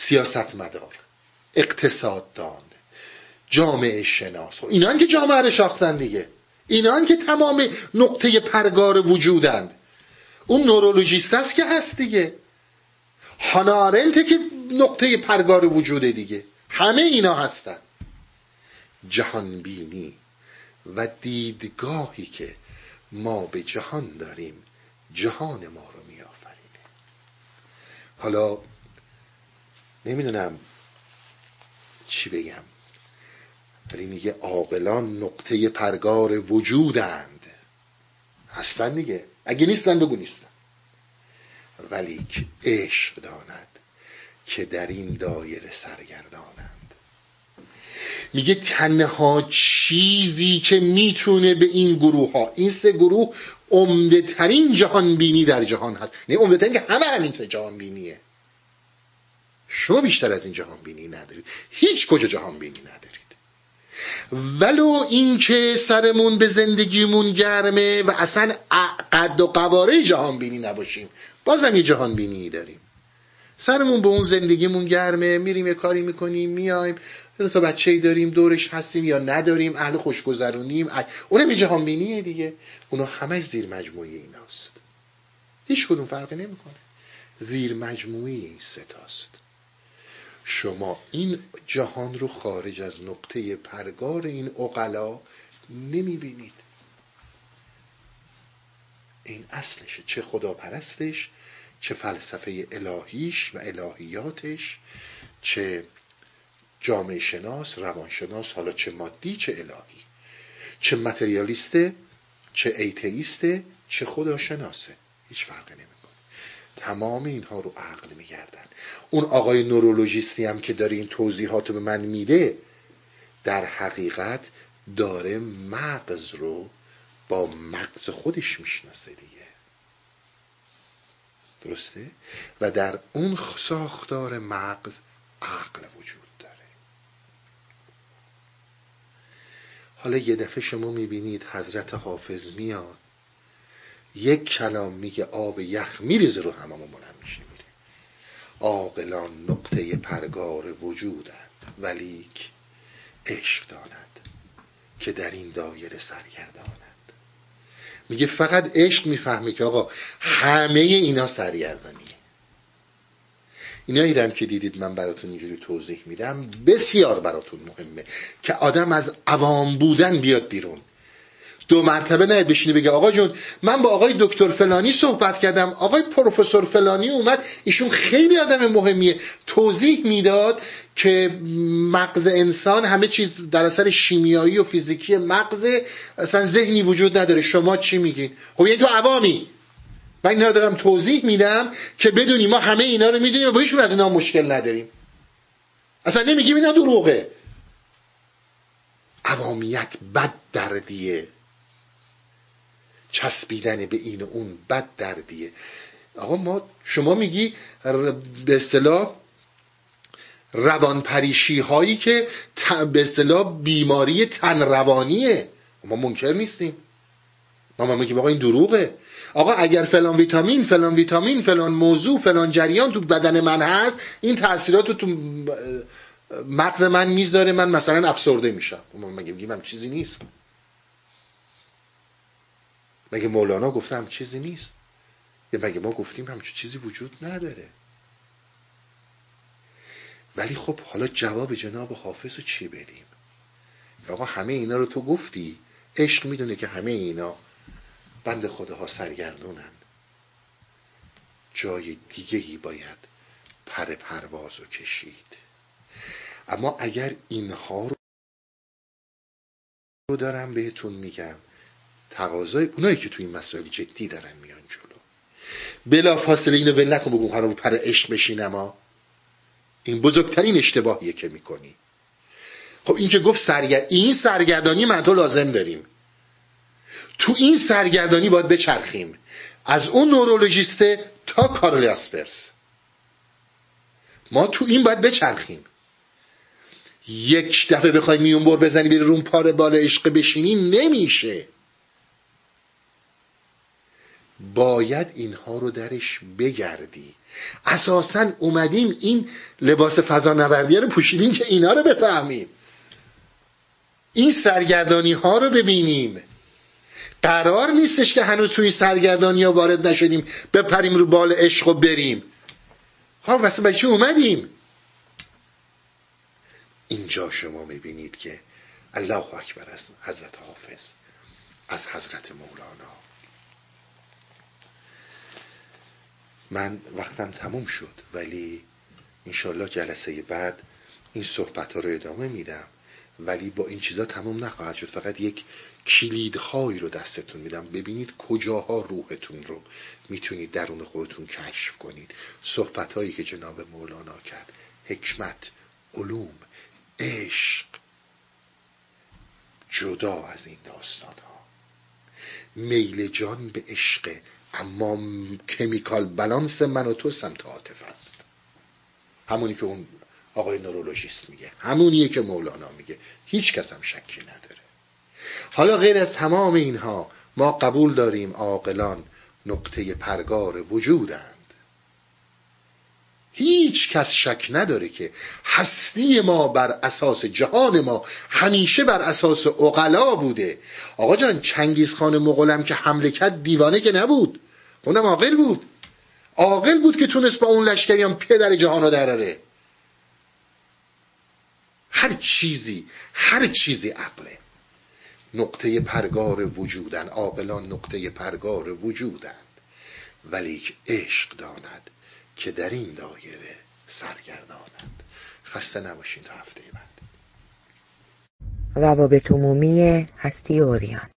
سیاست مدار اقتصاددان جامعه شناس. خب اینا که جامعه رو شاختن دیگه. اینا که تمام نقطه پرگار وجودند. اون نورولوژیست است که هست دیگه. هانارنت که نقطه پرگار وجوده دیگه. همه اینا هستن. جهان بینی و دیدگاهی که ما به جهان داریم جهان ما رو میآفرینه. حالا نمی‌دونم چی بگم. ولی میگه عاقلان نقطه پرگار وجودند. هستن دیگه. اگه نیستن بگو نیستن. ولی عشق داند که در این دایره سرگردانند. میگه تنها چیزی که می‌تونه به این گروه ها این سه گروه عمده ترین جهان بینی در جهان هست. نه عمده ترین که همه همین سه جهان بینیه شما بیشتر از این جهان بینی ندارید. هیچ کجا جهان بینی ندارید. ولو اینکه سرمون به زندگیمون گرمه و اصلا قد و قواره جهان بینی نباشیم. بازم یه جهان بینی داریم. سرمون به اون زندگیمون گرمه میریم یه کاری می‌کنیم میایم. تا بچه داریم دورش هستیم یا نداریم اهل خوشگذرونیم. اونم یه جهان بینیه دیگه. اونو همه زیر مجموعه ایناست. هیچ کدوم فرقی نمی‌کنه. زیر مجموعه این ستاست شما این جهان رو خارج از نقطه پرگار این اقلا نمی بینید این اصلشه چه خدا پرستش چه فلسفه الهیش و الهیاتش چه جامعه شناس روانشناس حالا چه مادی چه الهی چه متریالیسته چه ایتئیسته چه خداشناسه. هیچ فرقی نمی تمام اینها رو عقل میگردن. اون آقای نورولوژیستی هم که داره این توضیحات رو به من میده در حقیقت داره مغز رو با مغز خودش می‌شناسه دیگه. درسته؟ و در اون ساختار مغز عقل وجود داره. حالا یه دفعه شما می‌بینید حضرت حافظ میاد یک کلام میگه آب یخ میریزه رو هممون بلند میشه میره عاقلان نقطه پرگار وجودند ولیک عشق داند که در این دایره سرگردانند. میگه فقط عشق می‌فهمه که آقا همه اینا سرگردانیه. اینا هم که دیدید من براتون اینجوری توضیح میدم بسیار براتون مهمه که آدم از عوام بودن بیاد بیرون. دو مرتبه نه بشینی بگه آقا جون من با آقای دکتر فلانی صحبت کردم. آقای پروفسور فلانی اومد ایشون خیلی آدم مهمیه. توضیح می‌داد که مغز انسان همه چیز در اثر شیمیایی و فیزیکی مغز اصلا ذهنی وجود نداره. شما چی میگین؟ خب یعنی تو عوامی. من اینا رو دارم توضیح میدم که بدونی ما همه اینا رو می‌دونیم و با از اینا مشکل نداریم. اصلا نمیگیم اینا دروغه. عوامیت بد دردیه. چسبیدن به این و اون بد دردیه. آقا ما شما میگی به اصطلاح روانپریشی هایی که به اصطلاح بیماری تن روانیه. ما منکر نیستیم. ما میگیم آقا این دروغه. آقا اگر فلان ویتامین فلان ویتامین فلان موضوع فلان جریان تو بدن من هست این تاثیرات تو مغز من می‌ذاره من مثلا افسرده میشم. ما میگیم چیزی نیست. مگه مولانا گفته هم چیزی نیست؟ یا مگه ما گفتیم همچون چیزی وجود نداره؟ ولی خب حالا جواب جناب حافظ رو چی بدیم؟ آقا همه اینا رو تو گفتی؟ عشق می‌دونه که همه اینا بند خداها سرگردونن. جای دیگهی باید پر پرواز و کشید. اما اگر اینها رو دارم بهتون میگم تقاضای اونایی که تو این مسائل جدی دارن میان جلو. بلا فاصله اینو ول نکن بگو رو پر عشق بشینم ها این بزرگترین اشتباهیه که می‌کنی. خب این که گفت سرگر... این سرگردانی من تو لازم داریم. تو این سرگردانی باید بچرخیم. از اون نورولوژیسته تا کارل اسپرس ما تو این باید بچرخیم. یک دفعه بخوای میون بر بزنی بری رون پاره بالا عشق بشینی نمیشه. باید اینها رو درش بگردی. اساسا اومدیم این لباس فضا نوردی رو پوشیدیم که اینا رو بفهمیم. این سرگردانی ها رو ببینیم. قرار نیستش که هنوز توی سرگردانی ها وارد نشدیم بپریم رو بال عشق و بریم. خب واسه بچه اومدیم؟ اینجا شما می‌بینید که الله اکبر از حضرت حافظ از حضرت مولانا. من وقتم تموم شد ولی انشالله جلسه بعد این صحبت ها رو ادامه میدم. ولی با این چیزا تموم نخواهد شد. فقط یک کلیدهایی رو دستتون میدم. ببینید کجاها روحتون رو می‌تونید درون خودتون کشف کنید. صحبت هایی که جناب مولانا کرد. حکمت علوم عشق جدا از این داستان ها میل جان به عشق اما کمیکال بلانس من و تو سمت عاطفه است. همونی که اون آقای نورولوژیست میگه. همونیه که مولانا میگه. هیچ کس هم شکی نداره. حالا غیر از تمام اینها ما قبول داریم عاقلان نقطه پرگار وجودند هیچ کس شک نداره که هستی ما بر اساس جهان ما همیشه بر اساس اقلا بوده. آقا جان چنگیز خان مغلم که حمله کرد دیوانه که نبود. اونم عاقل بود. عاقل بود که تونست با اون لشکریان پدر جهان رو دراره. هر چیزی هر چیزی عقله. نقطه پرگار وجودن عاقلان نقطه پرگار وجودند ولی عشق داند. که در این دایره سرگردانند. خسته نباشین تا هفته بعد. روابط عمومی هستی اوریان.